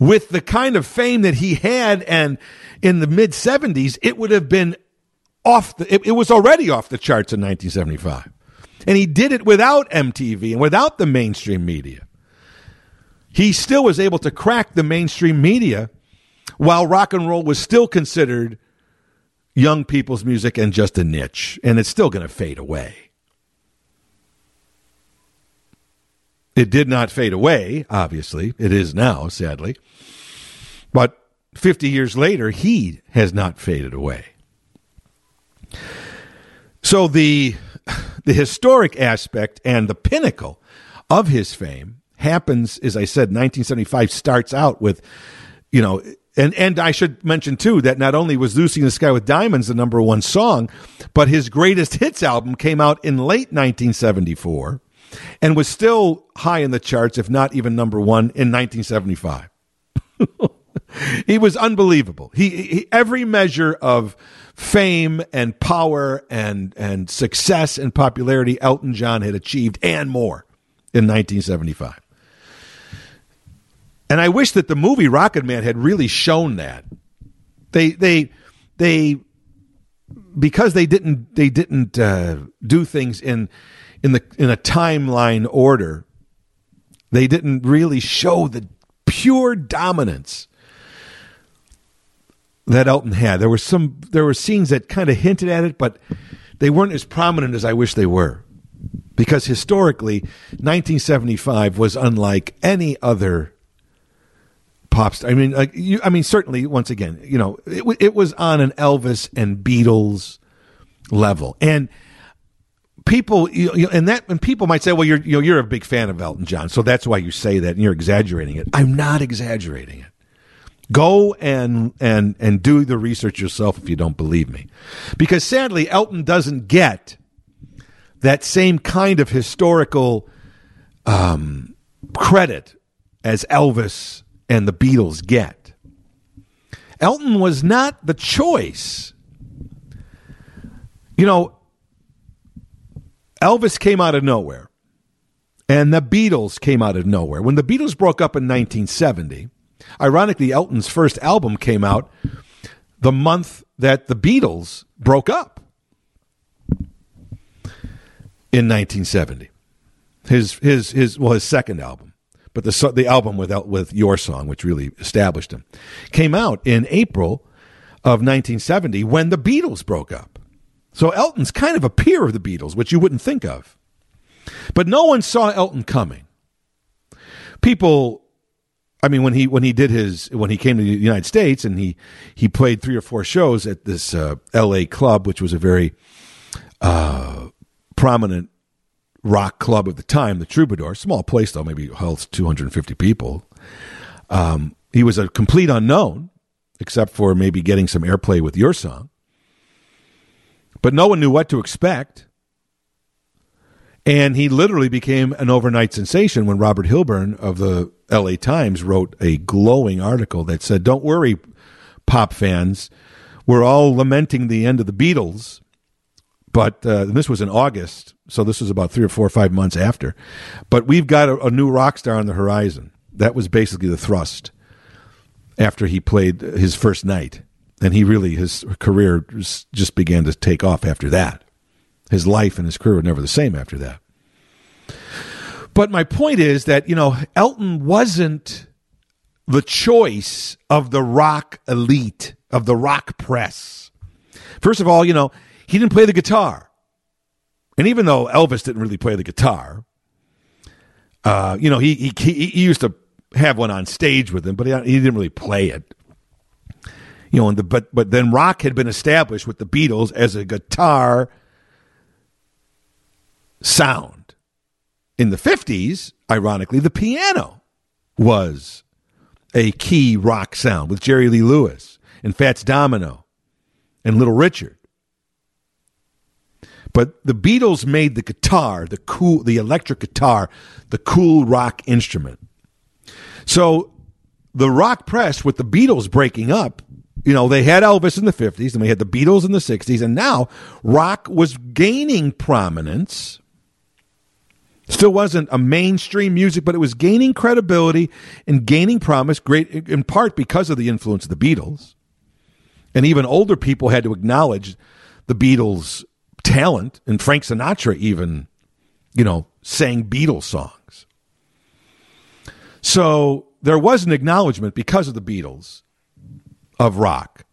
with the kind of fame that he had and in the mid 70s, it would have been off the, it, it, was already off the charts in 1975. And he did it without MTV and without the mainstream media. He still was able to crack the mainstream media while rock and roll was still considered young people's music and just a niche. And it's still going to fade away. It did not fade away, obviously. It is now, sadly. But 50 years later, he has not faded away. So the [sighs] the historic aspect and the pinnacle of his fame happens, as I said, 1975 starts out with, you know, and and I should mention too that not only was Lucy in the Sky with Diamonds the number one song, but his greatest hits album came out in late 1974 and was still high in the charts, if not even number one, in 1975. [laughs] he was unbelievable. He, he, every measure of fame and power and and success and popularity Elton John had achieved and more in 1975. And I wish that the movie Rocketman had really shown that. They they they because they didn't they didn't uh, do things in in the in a timeline order. They didn't really show the pure dominance that Elton had. There were some there were scenes that kind of hinted at it, but they weren't as prominent as I wish they were. Because historically, 1975 was unlike any other pop star. I mean, like you, I mean, certainly, once again, you know, it, it was on an Elvis and Beatles level, and people, you, and that, and people might say, well, you're, you know, you're a big fan of Elton John, so that's why you say that, and you're exaggerating it. I'm not exaggerating it. Go and and and do the research yourself if you don't believe me, because sadly, Elton doesn't get that same kind of historical um, credit as Elvis and the Beatles get. Elton was not the choice. You know, Elvis came out of nowhere, and the Beatles came out of nowhere. When the Beatles broke up in 1970, ironically, Elton's first album came out the month that the Beatles broke up in 1970. His his his well his second album, but the the album with with Your Song, which really established him, came out in April of 1970 when the Beatles broke up. So Elton's kind of a peer of the Beatles, which you wouldn't think of. But no one saw Elton coming. People I mean, when he when he did his when he came to the United States and he he played three or four shows at this uh, L.A. club, which was a very uh, prominent rock club at the time, the Troubadour, small place though, maybe held 250 people. Um, he was a complete unknown, except for maybe getting some airplay with your song. But no one knew what to expect. And he literally became an overnight sensation when Robert Hilburn of the LA Times wrote a glowing article that said, Don't worry, pop fans. We're all lamenting the end of the Beatles. But uh, this was in August, so this was about three or four or five months after. But we've got a, a new rock star on the horizon. That was basically the thrust after he played his first night. And he really, his career just began to take off after that. His life and his career were never the same after that. But my point is that, you know, Elton wasn't the choice of the rock elite, of the rock press. First of all, you know, he didn't play the guitar. And even though Elvis didn't really play the guitar, uh, you know, he, he, he used to have one on stage with him, but he, he didn't really play it. You know, and the, but but then rock had been established with the Beatles as a guitar sound. In the 50s, ironically, the piano was a key rock sound with Jerry Lee Lewis and Fats Domino and Little Richard. But the Beatles made the guitar, the cool, the electric guitar, the cool rock instrument. So the rock press with the Beatles breaking up, you know, they had Elvis in the 50s and we had the Beatles in the 60s, and now rock was gaining prominence Still wasn't a mainstream music, but it was gaining credibility and gaining promise, great in part because of the influence of the Beatles. And even older people had to acknowledge the Beatles' talent, and Frank Sinatra even, you know, sang Beatles songs. So there was an acknowledgement because of the Beatles of rock.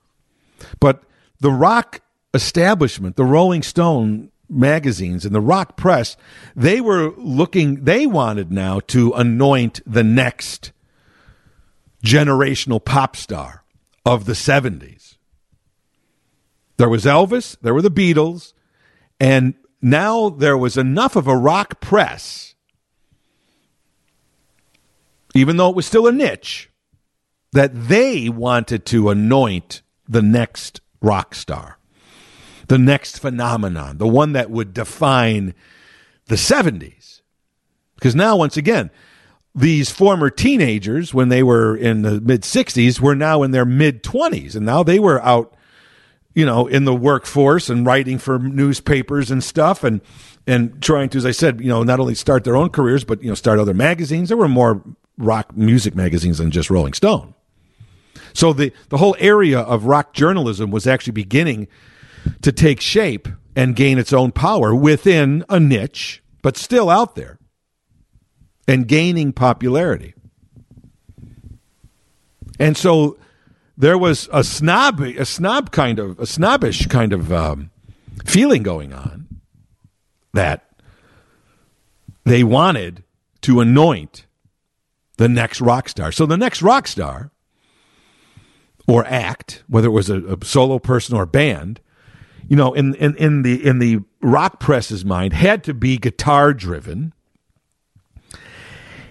But the rock establishment, the Rolling Stone magazines and the rock press, they were looking, they wanted now to anoint the next generational pop star of the 70s. There was Elvis, there were the Beatles, and now there was enough of a rock press, even though it was still a niche, that they wanted to anoint the next rock star the next phenomenon, the one that would define the 70s. Because now, once again, these former teenagers, when they were in the mid 60s, were now in their mid 20s. And now they were out, you know, in the workforce and writing for newspapers and stuff and, and trying to, as I said, you know, not only start their own careers, but, you know, start other magazines. There were more rock music magazines than just Rolling Stone. So the, the whole area of rock journalism was actually beginning to take shape and gain its own power within a niche, but still out there and gaining popularity. And so there was a snob, a snob kind of, a snobbish kind of um, feeling going on that they wanted to anoint the next rock star. So the next rock star or act, whether it was a, a solo person or band, you know, in, in, in the in the rock press's mind, had to be guitar driven.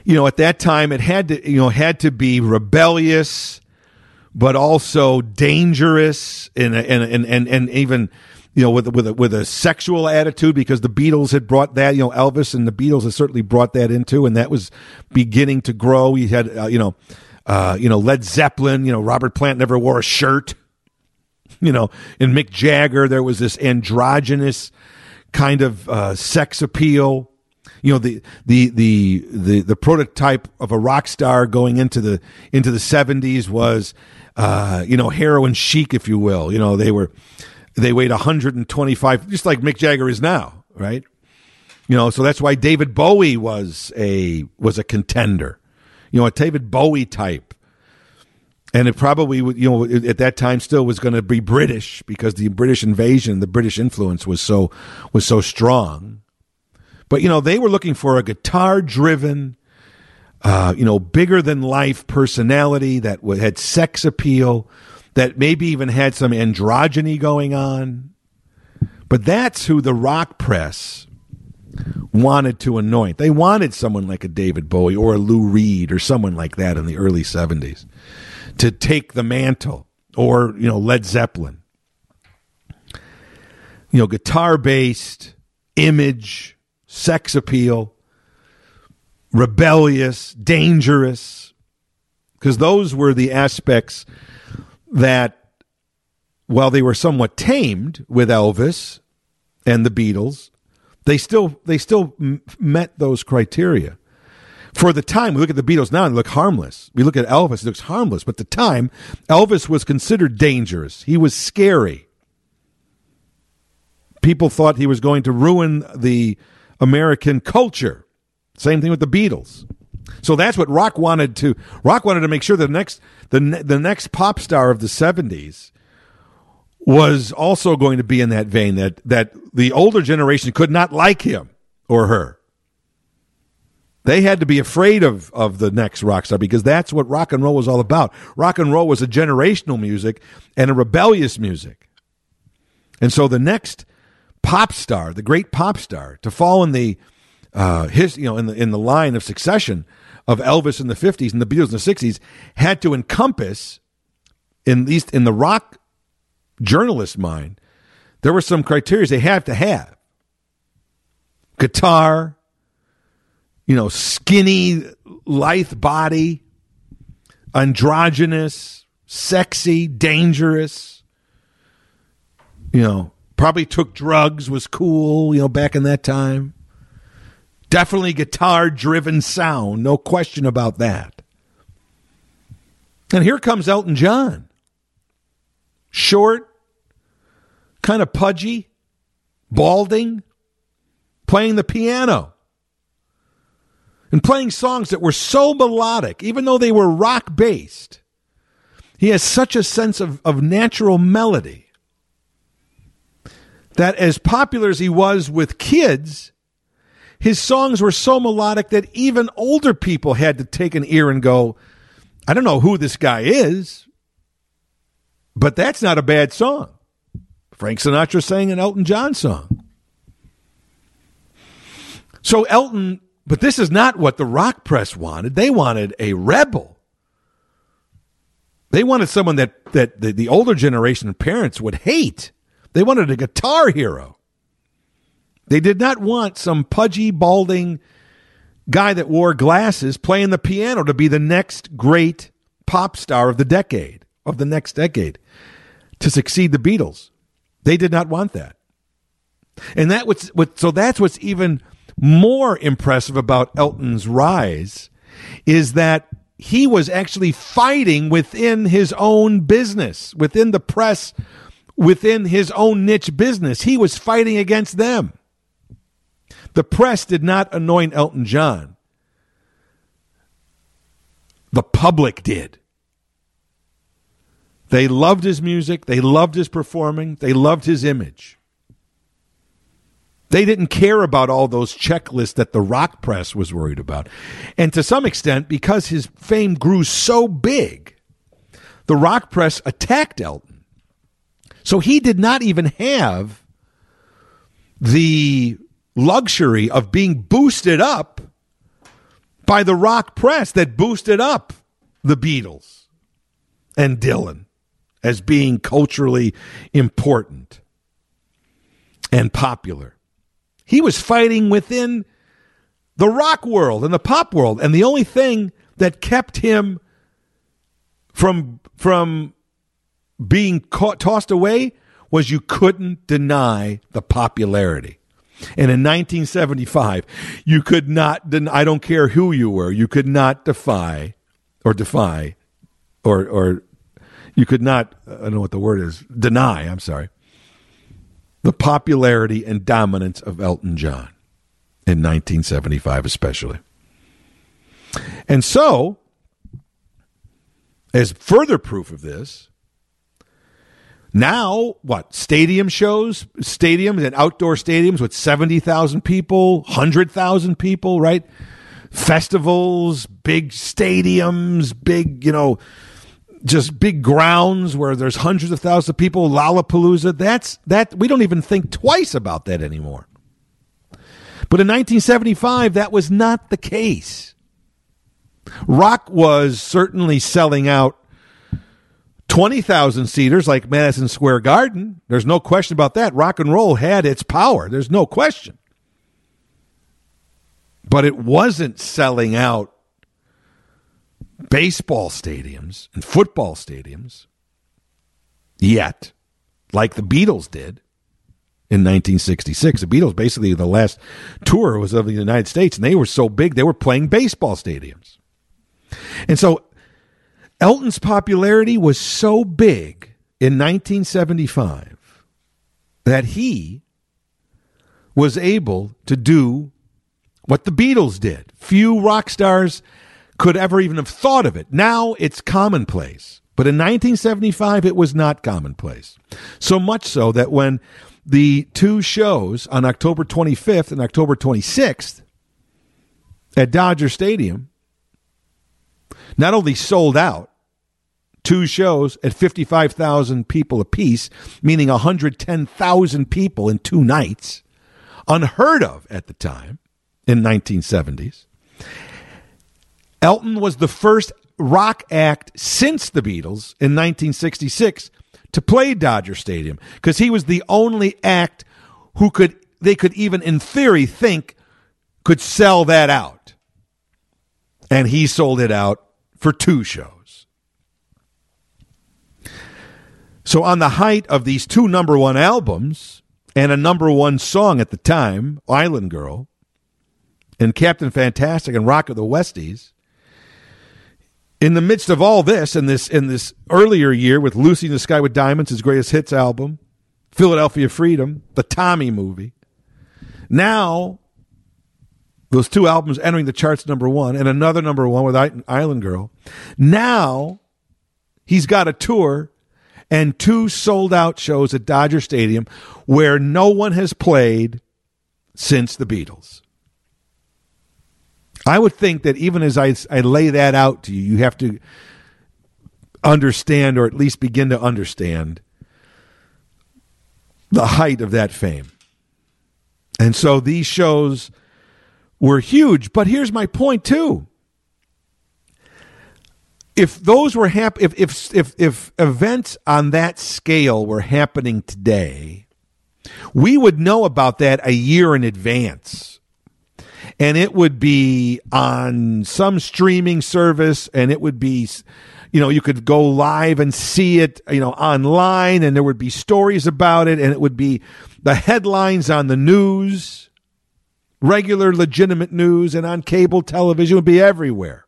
You know, at that time, it had to you know had to be rebellious, but also dangerous, and and and and, and even you know with with a, with a sexual attitude because the Beatles had brought that. You know, Elvis and the Beatles had certainly brought that into, and that was beginning to grow. You had uh, you know. Uh, you know, Led Zeppelin, you know, Robert Plant never wore a shirt. You know, in Mick Jagger, there was this androgynous kind of uh, sex appeal. You know, the, the the the the prototype of a rock star going into the into the seventies was, uh, you know, heroin chic, if you will. You know, they were they weighed 125, just like Mick Jagger is now, right? You know, so that's why David Bowie was a was a contender. You know, a David Bowie type and it probably would, you know at that time still was going to be British because the British invasion, the British influence was so was so strong. But you know they were looking for a guitar driven, uh, you know, bigger than life personality that had sex appeal, that maybe even had some androgyny going on. But that's who the rock press wanted to anoint. They wanted someone like a David Bowie or a Lou Reed or someone like that in the early 70s to take the mantle or, you know, Led Zeppelin. You know, guitar based, image, sex appeal, rebellious, dangerous, because those were the aspects that, while they were somewhat tamed with Elvis and the Beatles, they still they still m- met those criteria for the time, we look at the Beatles now and look harmless. We look at Elvis, he looks harmless. But the time, Elvis was considered dangerous. He was scary. People thought he was going to ruin the American culture. Same thing with the Beatles. So that's what rock wanted to. Rock wanted to make sure the next the the next pop star of the seventies was also going to be in that vein. That that the older generation could not like him or her. They had to be afraid of, of the next rock star because that's what rock and roll was all about. Rock and roll was a generational music and a rebellious music. And so the next pop star, the great pop star, to fall in the uh, his you know in the in the line of succession of Elvis in the fifties and the Beatles in the sixties had to encompass, in least in the rock journalist mind, there were some criteria they had to have. Guitar, you know, skinny, lithe body, androgynous, sexy, dangerous. You know, probably took drugs, was cool, you know, back in that time. Definitely guitar driven sound, no question about that. And here comes Elton John. Short, kind of pudgy, balding, playing the piano and playing songs that were so melodic, even though they were rock based. He has such a sense of, of natural melody that, as popular as he was with kids, his songs were so melodic that even older people had to take an ear and go, I don't know who this guy is, but that's not a bad song. Frank Sinatra sang an Elton John song. So Elton but this is not what the rock press wanted. They wanted a rebel. They wanted someone that, that the, the older generation of parents would hate. They wanted a guitar hero. They did not want some pudgy, balding guy that wore glasses playing the piano to be the next great pop star of the decade, of the next decade, to succeed the Beatles. They did not want that. And that was what so that's what's even more impressive about Elton's rise is that he was actually fighting within his own business, within the press within his own niche business. He was fighting against them. The press did not anoint Elton John. The public did. They loved his music. They loved his performing. They loved his image. They didn't care about all those checklists that the rock press was worried about. And to some extent, because his fame grew so big, the rock press attacked Elton. So he did not even have the luxury of being boosted up by the rock press that boosted up the Beatles and Dylan as being culturally important and popular. He was fighting within the rock world and the pop world. And the only thing that kept him from, from being caught, tossed away was you couldn't deny the popularity. And in 1975, you could not, den- I don't care who you were, you could not defy or defy or, or you could not, I don't know what the word is, deny, I'm sorry, the popularity and dominance of Elton John in 1975, especially. And so, as further proof of this, now what? Stadium shows, stadiums and outdoor stadiums with 70,000 people, 100,000 people, right? Festivals, big stadiums, big, you know, just big grounds where there's hundreds of thousands of people, Lollapalooza. That's that we don't even think twice about that anymore. But in 1975, that was not the case. Rock was certainly selling out 20,000 seaters like Madison Square Garden. There's no question about that. Rock and roll had its power. There's no question. But it wasn't selling out baseball stadiums and football stadiums yet, like the Beatles did in 1966. The Beatles, basically, the last tour was of the United States, and they were so big they were playing baseball stadiums. And so Elton's popularity was so big in 1975 that he was able to do what the Beatles did. Few rock stars could ever even have thought of it. Now it's commonplace. But in 1975, it was not commonplace. So much so that when the two shows on October 25th and October 26th at Dodger Stadium not only sold out, two shows at 55,000 people apiece, meaning 110,000 people in two nights, unheard of at the time in 1970s. Elton was the first rock act since the Beatles in 1966 to play Dodger Stadium because he was the only act who could they could even in theory think could sell that out. And he sold it out for two shows. So on the height of these two number 1 albums and a number 1 song at the time, Island Girl, and Captain Fantastic and Rock of the Westies, in the midst of all this, in this in this earlier year with Lucy in the Sky with Diamonds, his greatest hits album, Philadelphia Freedom, the Tommy movie. Now, those two albums entering the charts number one, and another number one with Island Girl. Now, he's got a tour and two sold out shows at Dodger Stadium where no one has played since the Beatles. I would think that even as I, I lay that out to you, you have to understand or at least begin to understand the height of that fame. And so these shows were huge. But here's my point too. If those were hap- if, if if if events on that scale were happening today, we would know about that a year in advance and it would be on some streaming service and it would be you know you could go live and see it you know online and there would be stories about it and it would be the headlines on the news regular legitimate news and on cable television would be everywhere.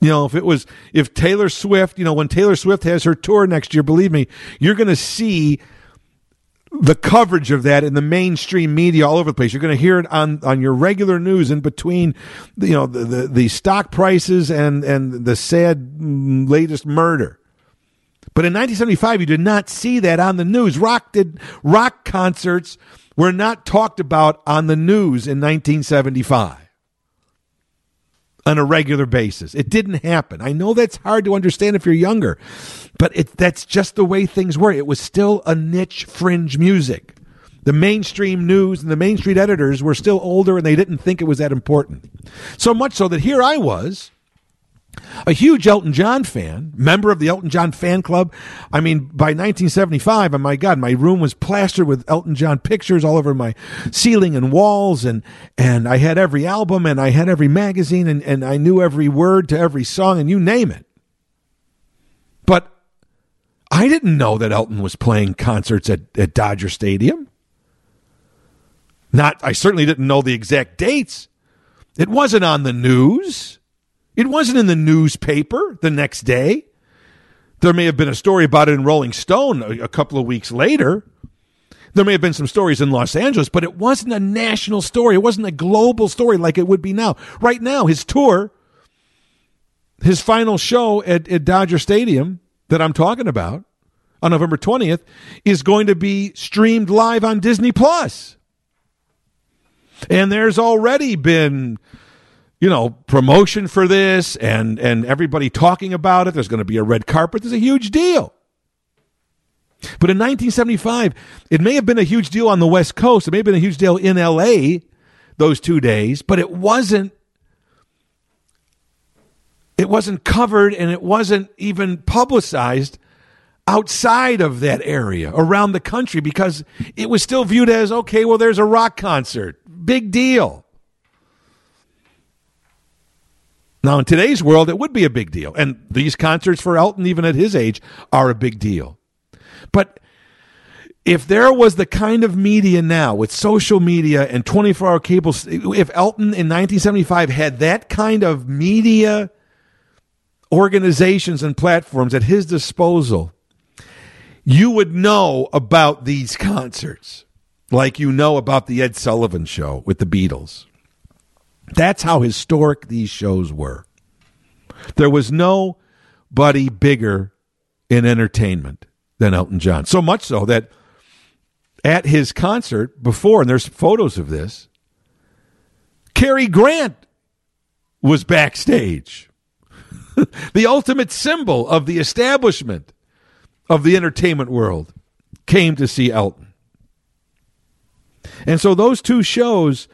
You know, if it was, if Taylor Swift, you know, when Taylor Swift has her tour next year, believe me, you're going to see the coverage of that in the mainstream media all over the place. You're going to hear it on, on your regular news in between, you know, the, the, the stock prices and, and the sad mm, latest murder. But in 1975, you did not see that on the news. Rock did rock concerts were not talked about on the news in 1975 on a regular basis. It didn't happen. I know that's hard to understand if you're younger, but it, that's just the way things were. It was still a niche fringe music. The mainstream news and the mainstream editors were still older and they didn't think it was that important. So much so that here I was a huge Elton John fan, member of the Elton John fan club. I mean, by 1975, oh my God, my room was plastered with Elton John pictures all over my ceiling and walls, and and I had every album and I had every magazine and, and I knew every word to every song and you name it. I didn't know that Elton was playing concerts at, at Dodger Stadium. Not I certainly didn't know the exact dates. It wasn't on the news. It wasn't in the newspaper the next day. There may have been a story about it in Rolling Stone a, a couple of weeks later. There may have been some stories in Los Angeles, but it wasn't a national story. It wasn't a global story like it would be now. Right now, his tour, his final show at, at Dodger Stadium that I'm talking about on November 20th is going to be streamed live on Disney Plus. And there's already been you know, promotion for this and and everybody talking about it. There's going to be a red carpet. There's a huge deal. But in 1975, it may have been a huge deal on the West Coast. It may have been a huge deal in LA those two days, but it wasn't it wasn't covered and it wasn't even publicized outside of that area around the country because it was still viewed as okay, well there's a rock concert. Big deal. Now, in today's world, it would be a big deal. And these concerts for Elton, even at his age, are a big deal. But if there was the kind of media now with social media and 24 hour cable, if Elton in 1975 had that kind of media organizations and platforms at his disposal, you would know about these concerts like you know about the Ed Sullivan show with the Beatles. That's how historic these shows were. There was nobody bigger in entertainment than Elton John. So much so that at his concert before, and there's photos of this, Cary Grant was backstage. [laughs] the ultimate symbol of the establishment of the entertainment world came to see Elton. And so those two shows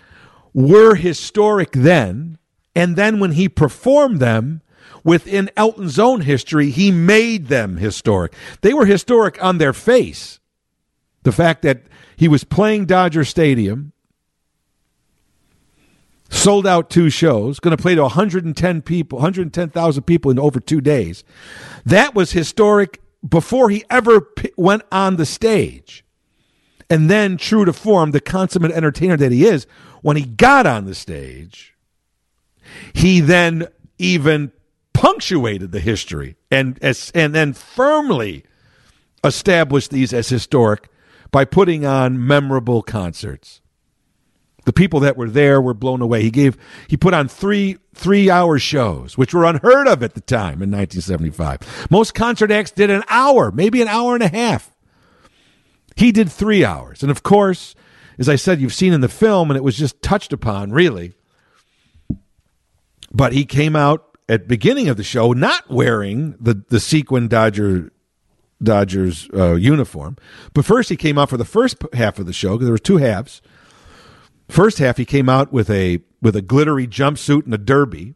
were historic then, and then when he performed them within Elton's own history, he made them historic. They were historic on their face. The fact that he was playing Dodger Stadium, sold out two shows, going to play to 110 people, 110,000 people in over two days. That was historic before he ever p- went on the stage. And then, true to form, the consummate entertainer that he is, when he got on the stage, he then even punctuated the history and and then firmly established these as historic by putting on memorable concerts. The people that were there were blown away. He gave he put on three three hour shows, which were unheard of at the time in 1975. Most concert acts did an hour, maybe an hour and a half. He did three hours, and of course, as I said, you've seen in the film, and it was just touched upon, really. But he came out at beginning of the show not wearing the the sequin Dodger Dodgers uh, uniform, but first he came out for the first half of the show because there were two halves. First half he came out with a with a glittery jumpsuit and a derby,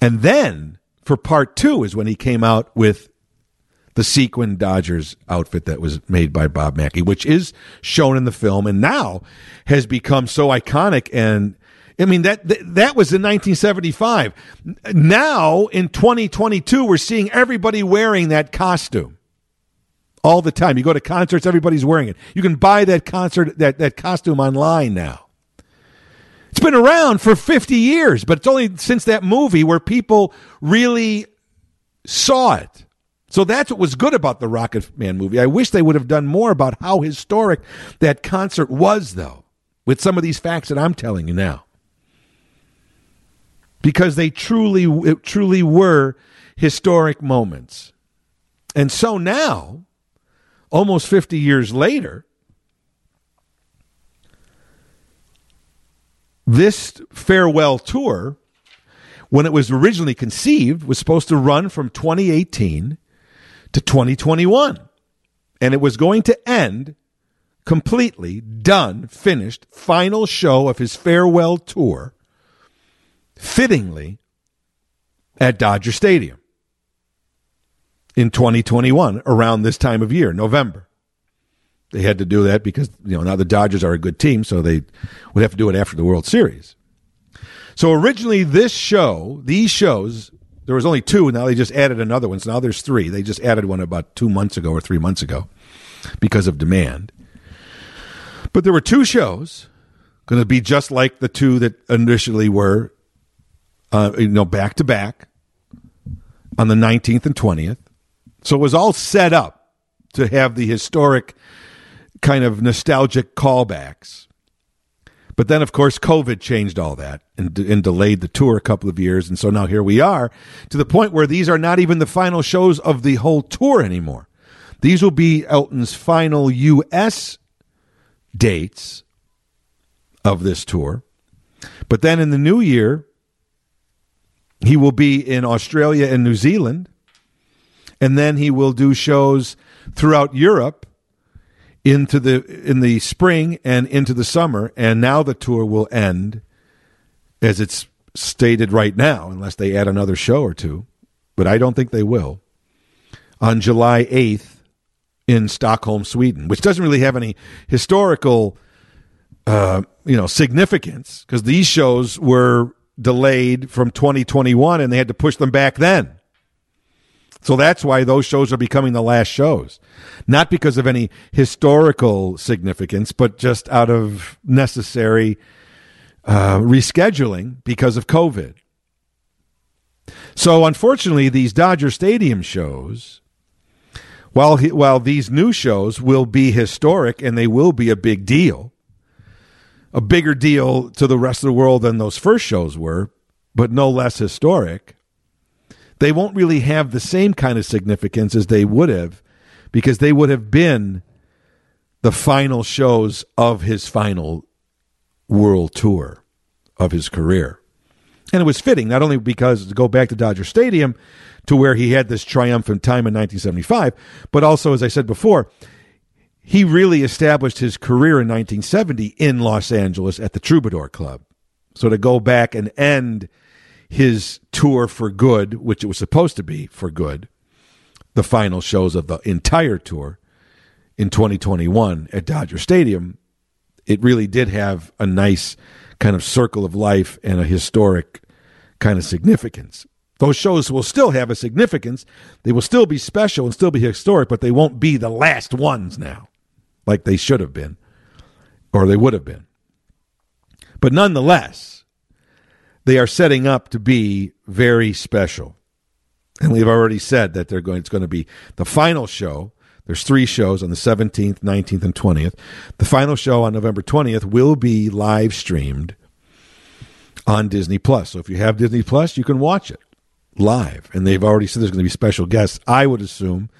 and then for part two is when he came out with the sequin Dodgers outfit that was made by Bob Mackie, which is shown in the film and now has become so iconic and I mean that that was in 1975. Now in 2022 we're seeing everybody wearing that costume. All the time. You go to concerts everybody's wearing it. You can buy that concert that that costume online now. It's been around for 50 years, but it's only since that movie where people really saw it. So that's what was good about the Rocketman movie. I wish they would have done more about how historic that concert was, though, with some of these facts that I'm telling you now. Because they truly, truly were historic moments. And so now, almost 50 years later, this farewell tour, when it was originally conceived, was supposed to run from 2018 to 2021. And it was going to end completely, done, finished, final show of his farewell tour, fittingly, at Dodger Stadium in 2021, around this time of year, November. They had to do that because you know now the Dodgers are a good team, so they would have to do it after the World Series. So originally, this show, these shows, there was only two. Now they just added another one. So now there's three. They just added one about two months ago or three months ago because of demand. But there were two shows going to be just like the two that initially were, uh, you know, back to back on the 19th and 20th. So it was all set up to have the historic kind of nostalgic callbacks. But then, of course, COVID changed all that and, and, delayed the tour a couple of years. And so now here we are to the point where these are not even the final shows of the whole tour anymore. These will be Elton's final U.S. dates of this tour. But then in the new year, he will be in Australia and New Zealand. And then he will do shows throughout Europe into the in the spring and into the summer, and now the tour will end as it's stated right now, unless they add another show or two. But I don't think they will. On July eighth in Stockholm, Sweden, which doesn't really have any historical, uh, you know, significance because these shows were delayed from 2021 and they had to push them back then. So that's why those shows are becoming the last shows. Not because of any historical significance, but just out of necessary uh, rescheduling because of COVID. So unfortunately, these Dodger Stadium shows, while he, while these new shows will be historic and they will be a big deal, a bigger deal to the rest of the world than those first shows were, but no less historic they won't really have the same kind of significance as they would have because they would have been the final shows of his final world tour of his career. And it was fitting, not only because to go back to Dodger Stadium to where he had this triumphant time in 1975, but also, as I said before, he really established his career in 1970 in Los Angeles at the Troubadour Club. So to go back and end his tour for good, which it was supposed to be for good, the final shows of the entire tour in 2021 at Dodger Stadium, it really did have a nice kind of circle of life and a historic kind of significance. Those shows will still have a significance. They will still be special and still be historic, but they won't be the last ones now, like they should have been, or they would have been. But nonetheless, they are setting up to be very special. And we've already said that they're going it's going to be the final show. There's three shows on the 17th, 19th, and 20th. The final show on November 20th will be live streamed on Disney Plus. So if you have Disney Plus, you can watch it live. And they've already said there's going to be special guests. I would assume,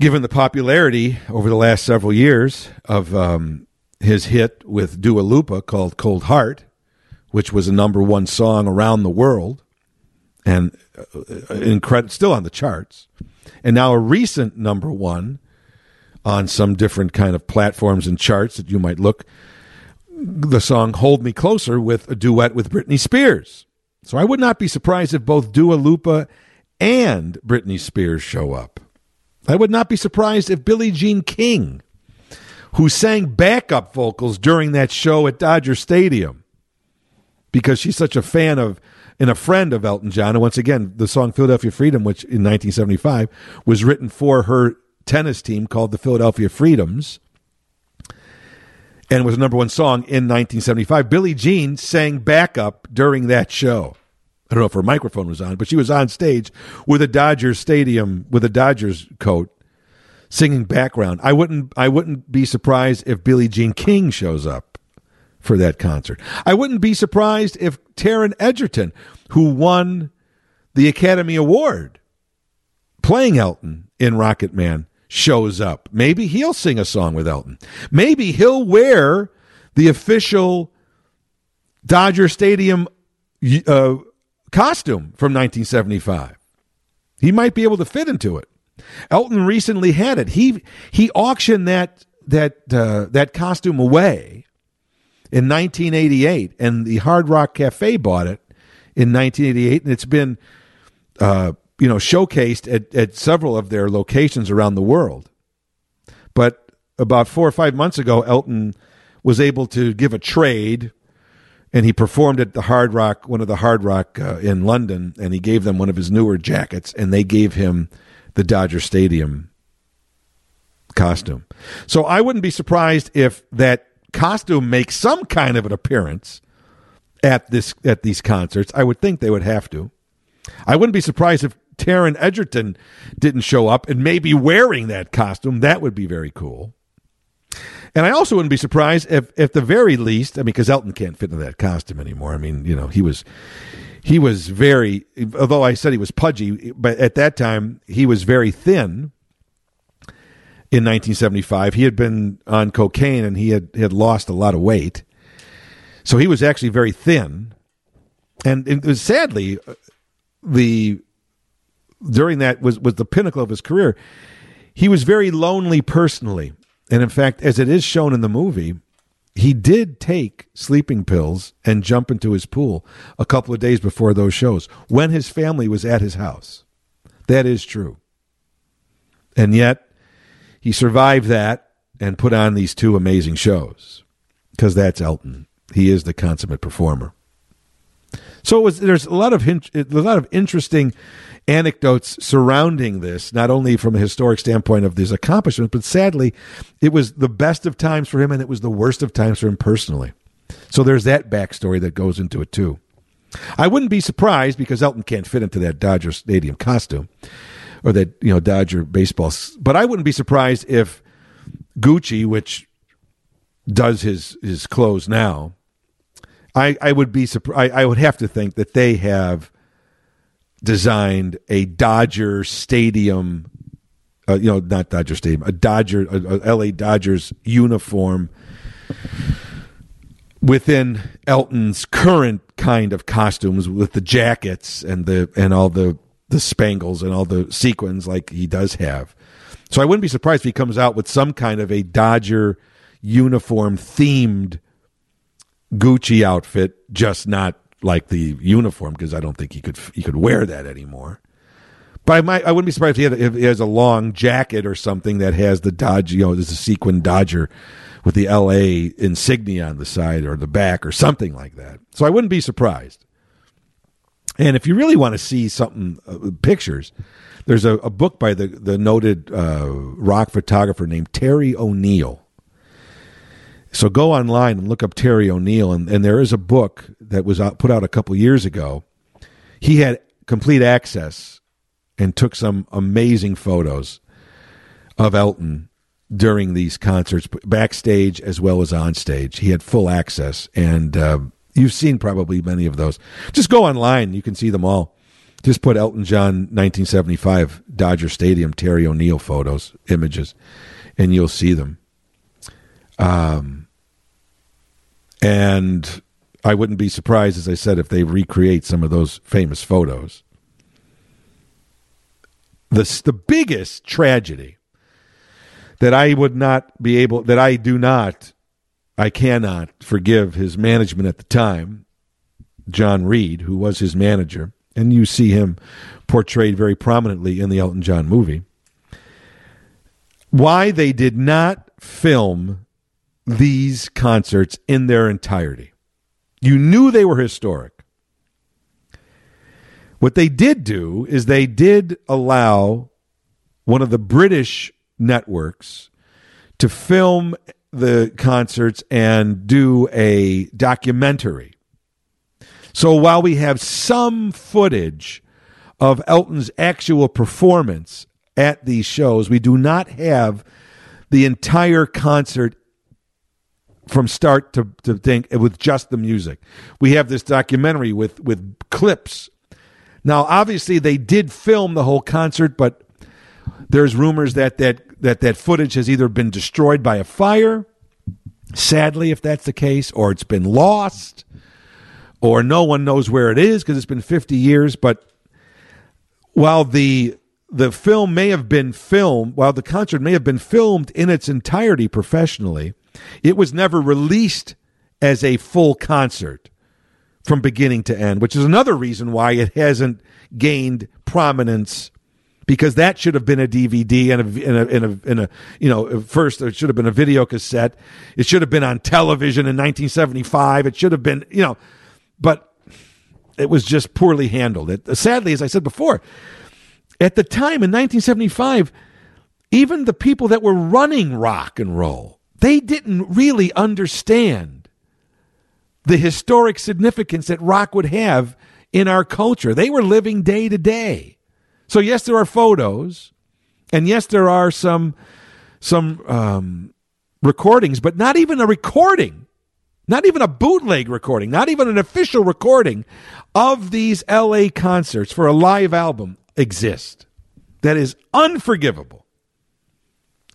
given the popularity over the last several years of um, his hit with Dua Lipa called Cold Heart, which was a number one song around the world and uh, still on the charts, and now a recent number one on some different kind of platforms and charts that you might look. The song "Hold Me Closer" with a duet with Britney Spears. So I would not be surprised if both Dua Lipa and Britney Spears show up. I would not be surprised if Billie Jean King, who sang backup vocals during that show at Dodger Stadium, because she's such a fan of and a friend of Elton John. And once again, the song Philadelphia Freedom, which in 1975 was written for her tennis team called the Philadelphia Freedoms. and was a number one song in 1975. Billie Jean sang backup during that show. I don't know if her microphone was on, but she was on stage with a Dodgers stadium with a Dodgers coat singing background. I wouldn't I wouldn't be surprised if Billie Jean King shows up for that concert. I wouldn't be surprised if Taron Egerton, who won the Academy Award playing Elton in Rocketman, shows up. Maybe he'll sing a song with Elton. Maybe he'll wear the official Dodger Stadium uh, costume from 1975. He might be able to fit into it. Elton recently had it. He he auctioned that that uh, that costume away in 1988, and the Hard Rock Cafe bought it in 1988, and it's been uh, you know showcased at, at several of their locations around the world. But about four or five months ago, Elton was able to give a trade, and he performed at the Hard Rock, one of the Hard Rock uh, in London, and he gave them one of his newer jackets, and they gave him the Dodger Stadium costume. So I wouldn't be surprised if that costume makes some kind of an appearance at this at these concerts. I would think they would have to. I wouldn't be surprised if Taron Egerton didn't show up and maybe wearing that costume. That would be very cool. And I also wouldn't be surprised if, at the very least, I mean, because Elton can't fit into that costume anymore. I mean, you know, he was he was very, although I said he was pudgy, but at that time he was very thin. In 1975, he had been on cocaine and he had had lost a lot of weight, so he was actually very thin. And it was sadly uh, the during that was was the pinnacle of his career. He was very lonely personally, and in fact, as it is shown in the movie, he did take sleeping pills and jump into his pool a couple of days before those shows when his family was at his house. That is true. And yet, he survived that and put on these two amazing shows because that's Elton. He is the consummate performer. So was, there's a lot of a lot of interesting anecdotes surrounding this, not only from a historic standpoint of his accomplishments, but sadly, it was the best of times for him and it was the worst of times for him personally. So there's that backstory that goes into it too. I wouldn't be surprised because Elton can't fit into that Dodger Stadium costume or that you know Dodger baseball, but I wouldn't be surprised if Gucci, which does his his clothes now, I I would be surprised. I, would have to think that they have designed a Dodger Stadium, uh, you know, not Dodger Stadium, a Dodger, a, a LA Dodgers uniform within Elton's current kind of costumes with the jackets and the and all the the spangles and all the sequins like he does have. So I wouldn't be surprised if he comes out with some kind of a Dodger uniform themed Gucci outfit, just not like the uniform because I don't think he could he could wear that anymore. But I might I wouldn't be surprised if he, had, if he has a long jacket or something that has the Dodge, you know, there's a sequin Dodger with the LA insignia on the side or the back or something like that. So I wouldn't be surprised. And if you really want to see something, uh, pictures, there's a, a, book by the the noted uh, rock photographer named Terry O'Neill so go online and look up Terry O'Neill, and, and there is a book that was out, put out a couple years ago. He had complete access and took some amazing photos of Elton during these concerts, backstage as well as on stage. He had full access, and uh, you've seen probably many of those. Just go online; you can see them all. Just put Elton John 1975 Dodger Stadium Terry O'Neill photos, images, and you'll see them. Um, and I wouldn't be surprised, as I said, if they recreate some of those famous photos. The, the biggest tragedy that I would not be able, that I do not, I cannot forgive his management at the time, John Reid, who was his manager, and you see him portrayed very prominently in the Elton John movie. Why they did not film these concerts in their entirety. You knew they were historic. What they did do is they did allow one of the British networks to film the concerts and do a documentary. So while we have some footage of Elton's actual performance at these shows, we do not have the entire concert from start to, to think with just the music. We have this documentary with with clips. Now, obviously, they did film the whole concert, but there's rumors that that that that footage has either been destroyed by a fire, sadly, if that's the case, or it's been lost, or no one knows where it is because it's been 50 years. But while the the film may have been filmed, while the concert may have been filmed in its entirety professionally, it was never released as a full concert from beginning to end, which is another reason why it hasn't gained prominence because that should have been a DVD and a, a, a, a, you know, first it should have been a video cassette. It should have been on television in 1975. It should have been, you know, but it was just poorly handled. It, sadly, as I said before, at the time in 1975, even the people that were running rock and roll, they didn't really understand the historic significance that rock would have in our culture. They were living day to day. So yes, there are photos, and yes, there are some some um, recordings, but not even a recording, not even a bootleg recording, not even an official recording of these L.A. concerts for a live album exist. That is unforgivable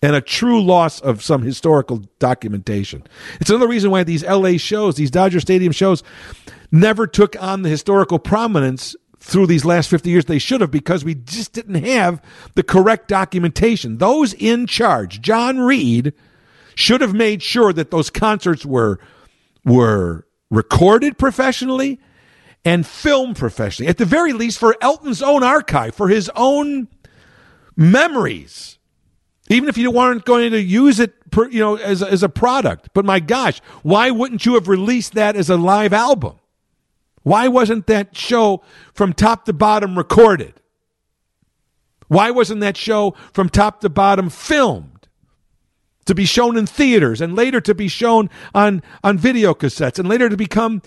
and a true loss of some historical documentation. It's another reason why these LA shows, these Dodger Stadium shows, never took on the historical prominence through these last 50 years they should have because we just didn't have the correct documentation. Those in charge, John Reid, should have made sure that those concerts were were recorded professionally and filmed professionally. At the very least for Elton's own archive, for his own memories. Even if you weren't going to use it per, you know as as a product. But my gosh, why wouldn't you have released that as a live album? Why wasn't that show from top to bottom recorded? Why wasn't that show from top to bottom filmed? To be shown in theaters and later to be shown on, on video cassettes and later to become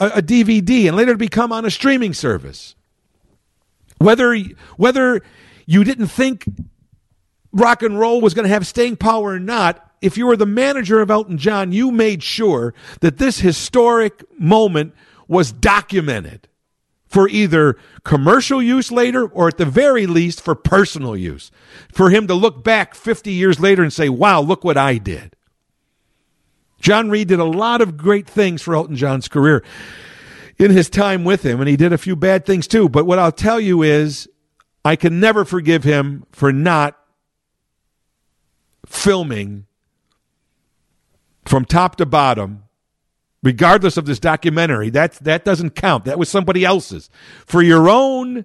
a, a DVD and later to become on a streaming service. Whether, whether you didn't think rock and roll was going to have staying power or not, if you were the manager of Elton John, you made sure that this historic moment was documented for either commercial use later or at the very least for personal use. For him to look back 50 years later and say, wow, look what I did. John Reid did a lot of great things for Elton John's career in his time with him, and he did a few bad things too. But what I'll tell you is, I can never forgive him for not filming from top to bottom regardless of this documentary. That that doesn't count. That was somebody else's. For your own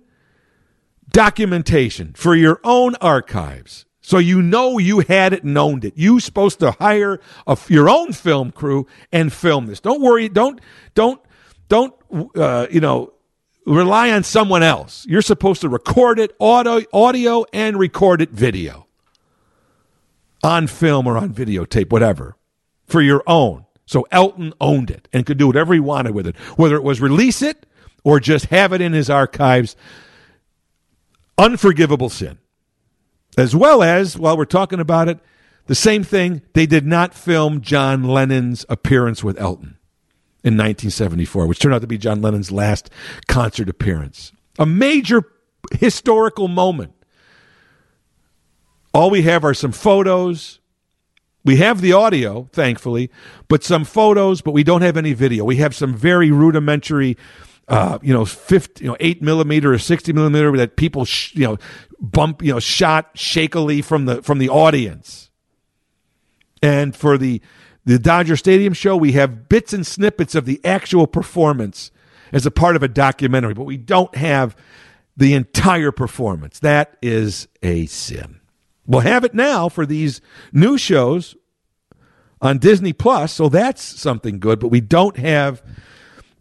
documentation, for your own archives. So you know you had it and owned it. You're supposed to hire a, your own film crew and film this. Don't worry. Don't don't don't uh, you know rely on someone else. You're supposed to record it audio audio and record it video on film or on videotape, whatever, for your own. So Elton owned it and could do whatever he wanted with it, whether it was release it or just have it in his archives. Unforgivable sin. As well as, while we're talking about it, the same thing, they did not film John Lennon's appearance with Elton in 1974, which turned out to be John Lennon's last concert appearance. A major historical moment. All we have are some photos, we have the audio, thankfully, but some photos, but we don't have any video. We have some very rudimentary, uh, you know, 50, you know, eight millimeter or 60 millimeter that people, sh- you know, bump, you know, shot shakily from the, from the audience. And for the, the Dodger Stadium show, we have bits and snippets of the actual performance as a part of a documentary, but we don't have the entire performance. That is a sin. We'll have it now for these new shows on Disney Plus, so that's something good, but we don't have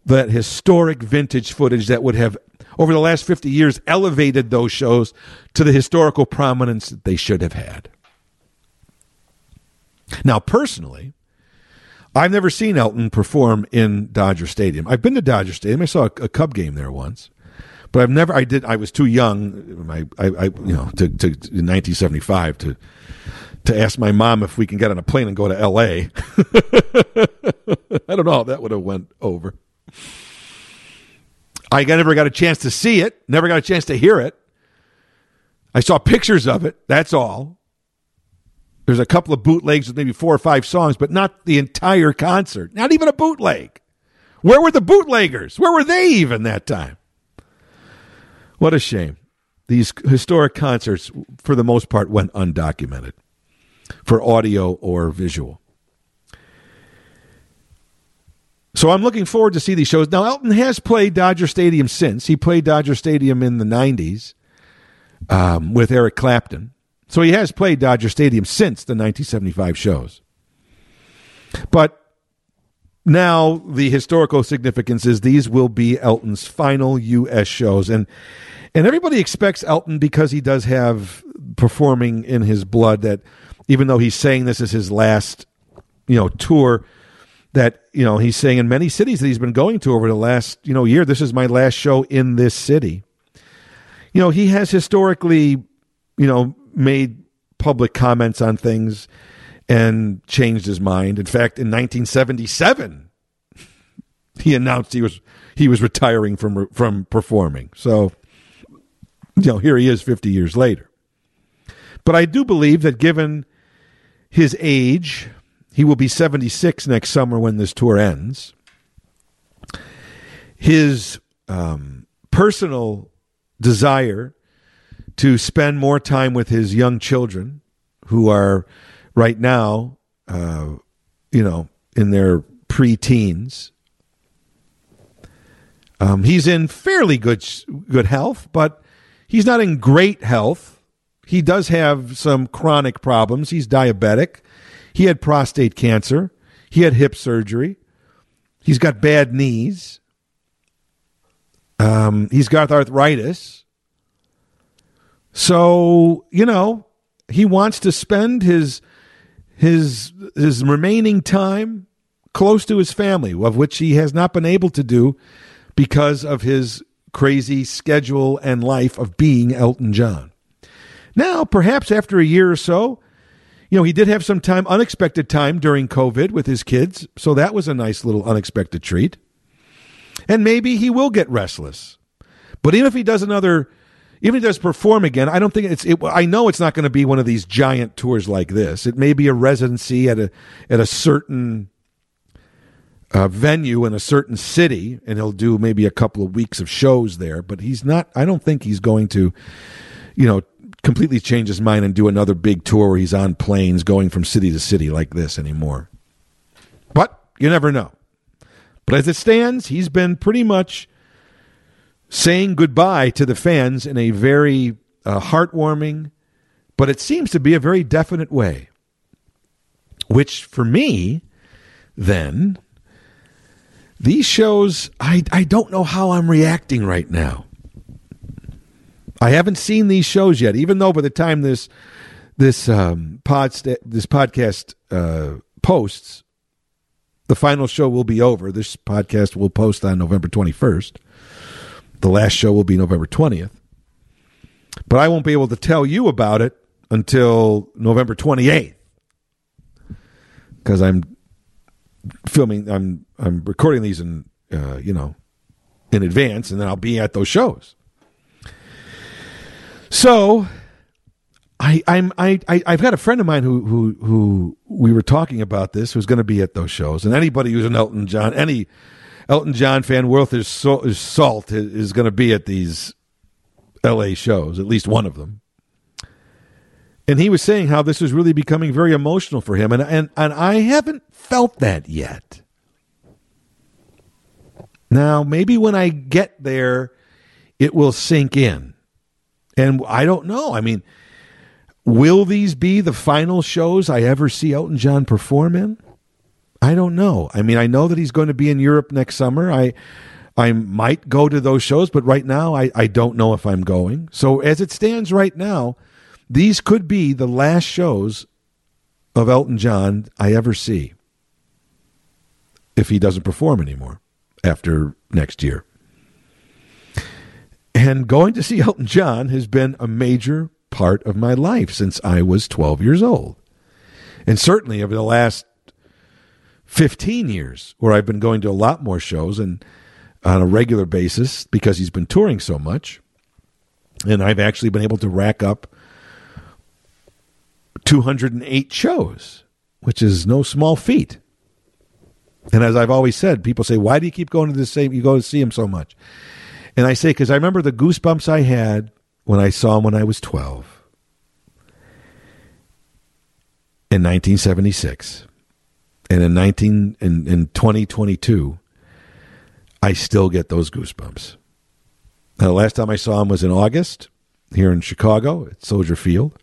that historic vintage footage that would have over the last 50 years elevated those shows to the historical prominence that they should have had. Now, personally, I've never seen Elton perform in Dodger Stadium. I've been to Dodger Stadium. I saw a, a Cub game there once, I've never. I did. I was too young. I, I, I you know, to, to, in 1975 to to ask my mom if we can get on a plane and go to L.A. [laughs] I don't know how that would have went over. I never got a chance to see it. Never got a chance to hear it. I saw pictures of it. That's all. There's a couple of bootlegs with maybe four or five songs, but not the entire concert. Not even a bootleg. Where were the bootleggers? Where were they even that time? What a shame. These historic concerts, for the most part, went undocumented for audio or visual. So I'm looking forward to see these shows. Now, Elton has played Dodger Stadium since. He played Dodger Stadium in the 90s um, with Eric Clapton. So he has played Dodger Stadium since the 1975 shows. But now the historical significance is these will be Elton's final U.S. shows, and and everybody expects Elton because he does have performing in his blood that even though he's saying this is his last you know tour that you know he's saying in many cities that he's been going to over the last you know year this is my last show in this city you know he has historically you know made public comments on things and changed his mind. In fact, in 1977, [laughs] he announced he was he was retiring from from performing. So, you know, here he is 50 years later. But I do believe that given his age, he will be 76 next summer when this tour ends. His um, personal desire to spend more time with his young children who are right now, uh, you know, in their pre-teens. Um, he's in fairly good good health, but he's not in great health. He does have some chronic problems. He's diabetic. He had prostate cancer. He had hip surgery. He's got bad knees. Um, he's got arthritis. So, you know, he wants to spend his his his remaining time close to his family, of which he has not been able to do because of his crazy schedule and life of being Elton John. Now, perhaps after a year or so, you know, he did have some time, unexpected time during COVID with his kids, so that was a nice little unexpected treat. And maybe he will get restless. But even if he does another even if he does perform again, I don't think it's. It, I know it's not going to be one of these giant tours like this. It may be a residency at a at a certain uh, venue in a certain city, and he'll do maybe a couple of weeks of shows there. But he's not. I don't think he's going to, you know, completely change his mind and do another big tour where he's on planes going from city to city like this anymore. But you never know. But as it stands, he's been pretty much saying goodbye to the fans in a very uh, heartwarming, but it seems to be a very definite way. Which for me, then, these shows, I, I don't know how I'm reacting right now. I haven't seen these shows yet, even though by the time this this um, pod this podcast uh, posts, the final show will be over. This podcast will post on November 21st. The last show will be November 20th. But I won't be able to tell you about it until November 28th because I'm filming I'm I'm recording these in uh, you know in advance and then I'll be at those shows. So I I'm I, I I've got a friend of mine who who who we were talking about this who's going to be at those shows and anybody who's an Elton John any Elton John fan worth his, his salt is going to be at these L.A. shows, at least one of them. And he was saying how this was really becoming very emotional for him, and and and I haven't felt that yet. Now, maybe when I get there, it will sink in, and I don't know. I mean, will these be the final shows I ever see Elton John perform in? I don't know. I mean, I know that he's going to be in Europe next summer. I I might go to those shows, but right now I, I don't know if I'm going. So as it stands right now, these could be the last shows of Elton John I ever see if he doesn't perform anymore after next year. And going to see Elton John has been a major part of my life since I was 12 years old. And certainly over the last 15 years, where I've been going to a lot more shows and on a regular basis because he's been touring so much. And I've actually been able to rack up 208 shows, which is no small feat. And as I've always said, people say, "Why do you keep going to the same? You go to see him so much?" And I say, "Because I remember the goosebumps I had when I saw him when I was 12 in 1976, and in 19 in, in 2022, I still get those goosebumps." Now, the last time I saw him was in August here in Chicago at Soldier Field.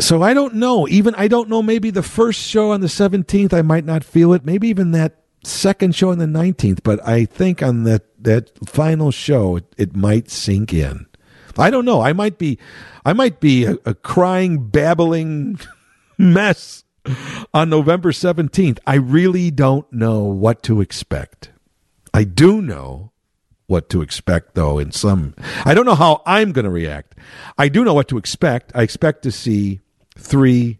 So I don't know. Even I don't know. Maybe the first show on the 17th, I might not feel it. Maybe even that second show on the 19th. But I think on that that final show, it, it might sink in. I don't know. I might be, I might be a, a crying, babbling [laughs] mess on November 17th. I really don't know what to expect. I do know what to expect, though, in some. I don't know how I'm going to react. I do know what to expect. I expect to see three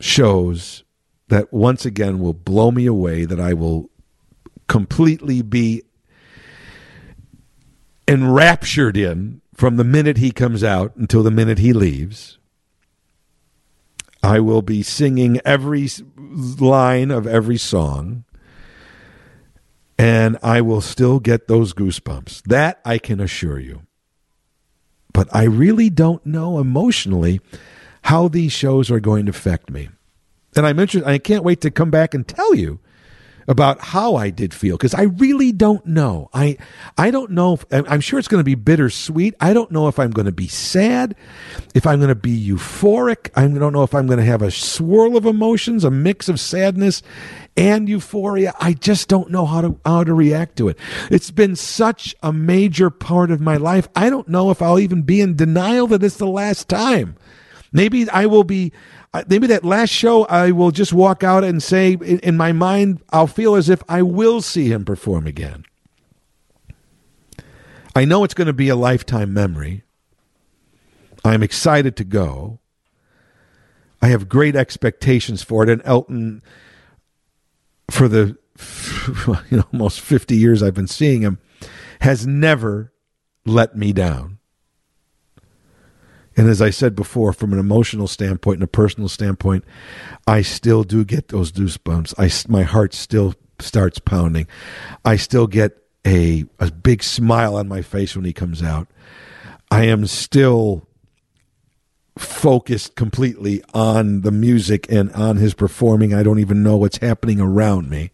shows that once again will blow me away, that I will completely be enraptured in from the minute he comes out until the minute he leaves. I will be singing every line of every song, and I will still get those goosebumps. That I can assure you. But I really don't know emotionally how these shows are going to affect me. And I'm interested, I can't wait to come back and tell you about how I did feel because I really don't know. I I don't know. If, I'm sure it's going to be bittersweet. I don't know if I'm going to be sad, if I'm going to be euphoric. I don't know if I'm going to have a swirl of emotions, a mix of sadness and euphoria. I just don't know how to how to react to it. It's been such a major part of my life. I don't know if I'll even be in denial that it's the last time. Maybe I will be, maybe that last show I will just walk out and say, in, in my mind, I'll feel as if I will see him perform again. I know it's going to be a lifetime memory. I'm excited to go. I have great expectations for it. And Elton, for the [laughs] you know almost 50 years I've been seeing him, has never let me down. And as I said before, from an emotional standpoint and a personal standpoint, I still do get those goosebumps. I, my heart still starts pounding. I still get a, a big smile on my face when he comes out. I am still focused completely on the music and on his performing. I don't even know what's happening around me.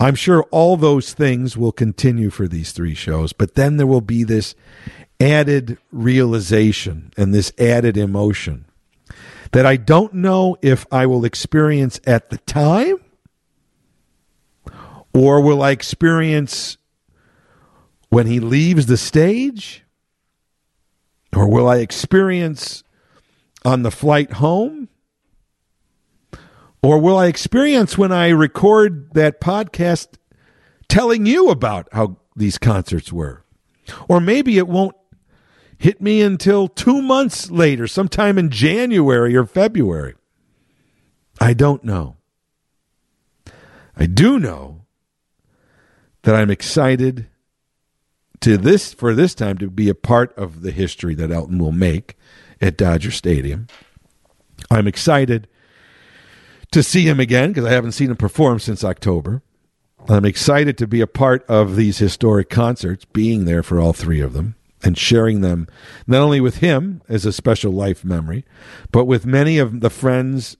I'm sure all those things will continue for these three shows, but then there will be this added realization and this added emotion that I don't know if I will experience at the time or will I experience when he leaves the stage or will I experience on the flight home or will I experience when I record that podcast telling you about how these concerts were? Or maybe it won't hit me until two months later, sometime in January or February. I don't know. I do know that I'm excited to this for this time to be a part of the history that Elton will make at Dodger Stadium. I'm excited to see him again because I haven't seen him perform since October. I'm excited to be a part of these historic concerts, being there for all three of them and sharing them not only with him as a special life memory, but with many of the friends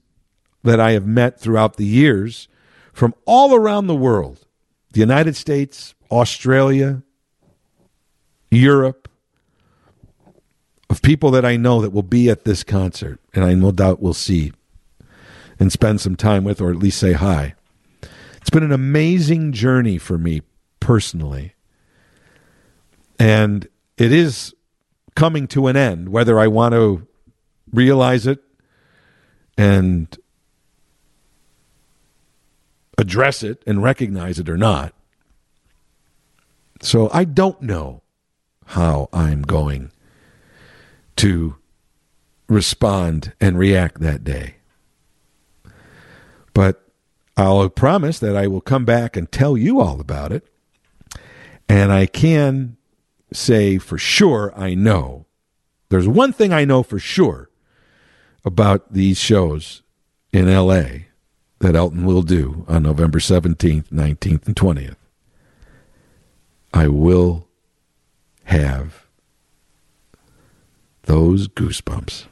that I have met throughout the years from all around the world the United States, Australia, Europe, of people that I know that will be at this concert, and I no doubt will see and spend some time with, or at least say hi. It's been an amazing journey for me personally. And it is coming to an end, whether I want to realize it and address it and recognize it or not. So I don't know how I'm going to respond and react that day. But I'll promise that I will come back and tell you all about it. And I can say for sure I know. There's one thing I know for sure about these shows in LA that Elton will do on November 17th, 19th, and 20th. I will have those goosebumps.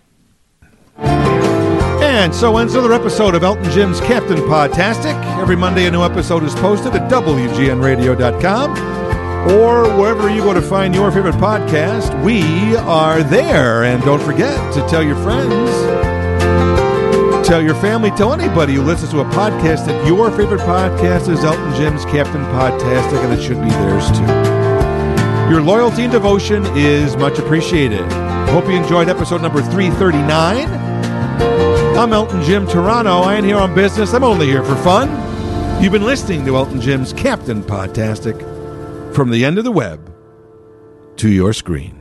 And so ends another episode of Elton Jim's Captain Podtastic. Every Monday, a new episode is posted at WGNRadio.com or wherever you go to find your favorite podcast. We are there. And don't forget to tell your friends, tell your family, tell anybody who listens to a podcast that your favorite podcast is Elton Jim's Captain Podtastic, and it should be theirs too. Your loyalty and devotion is much appreciated. Hope you enjoyed episode number 339. I'm Elton Jim Toronto. I ain't here on business. I'm only here for fun. You've been listening to Elton Jim's Captain Podtastic from the end of the web to your screen.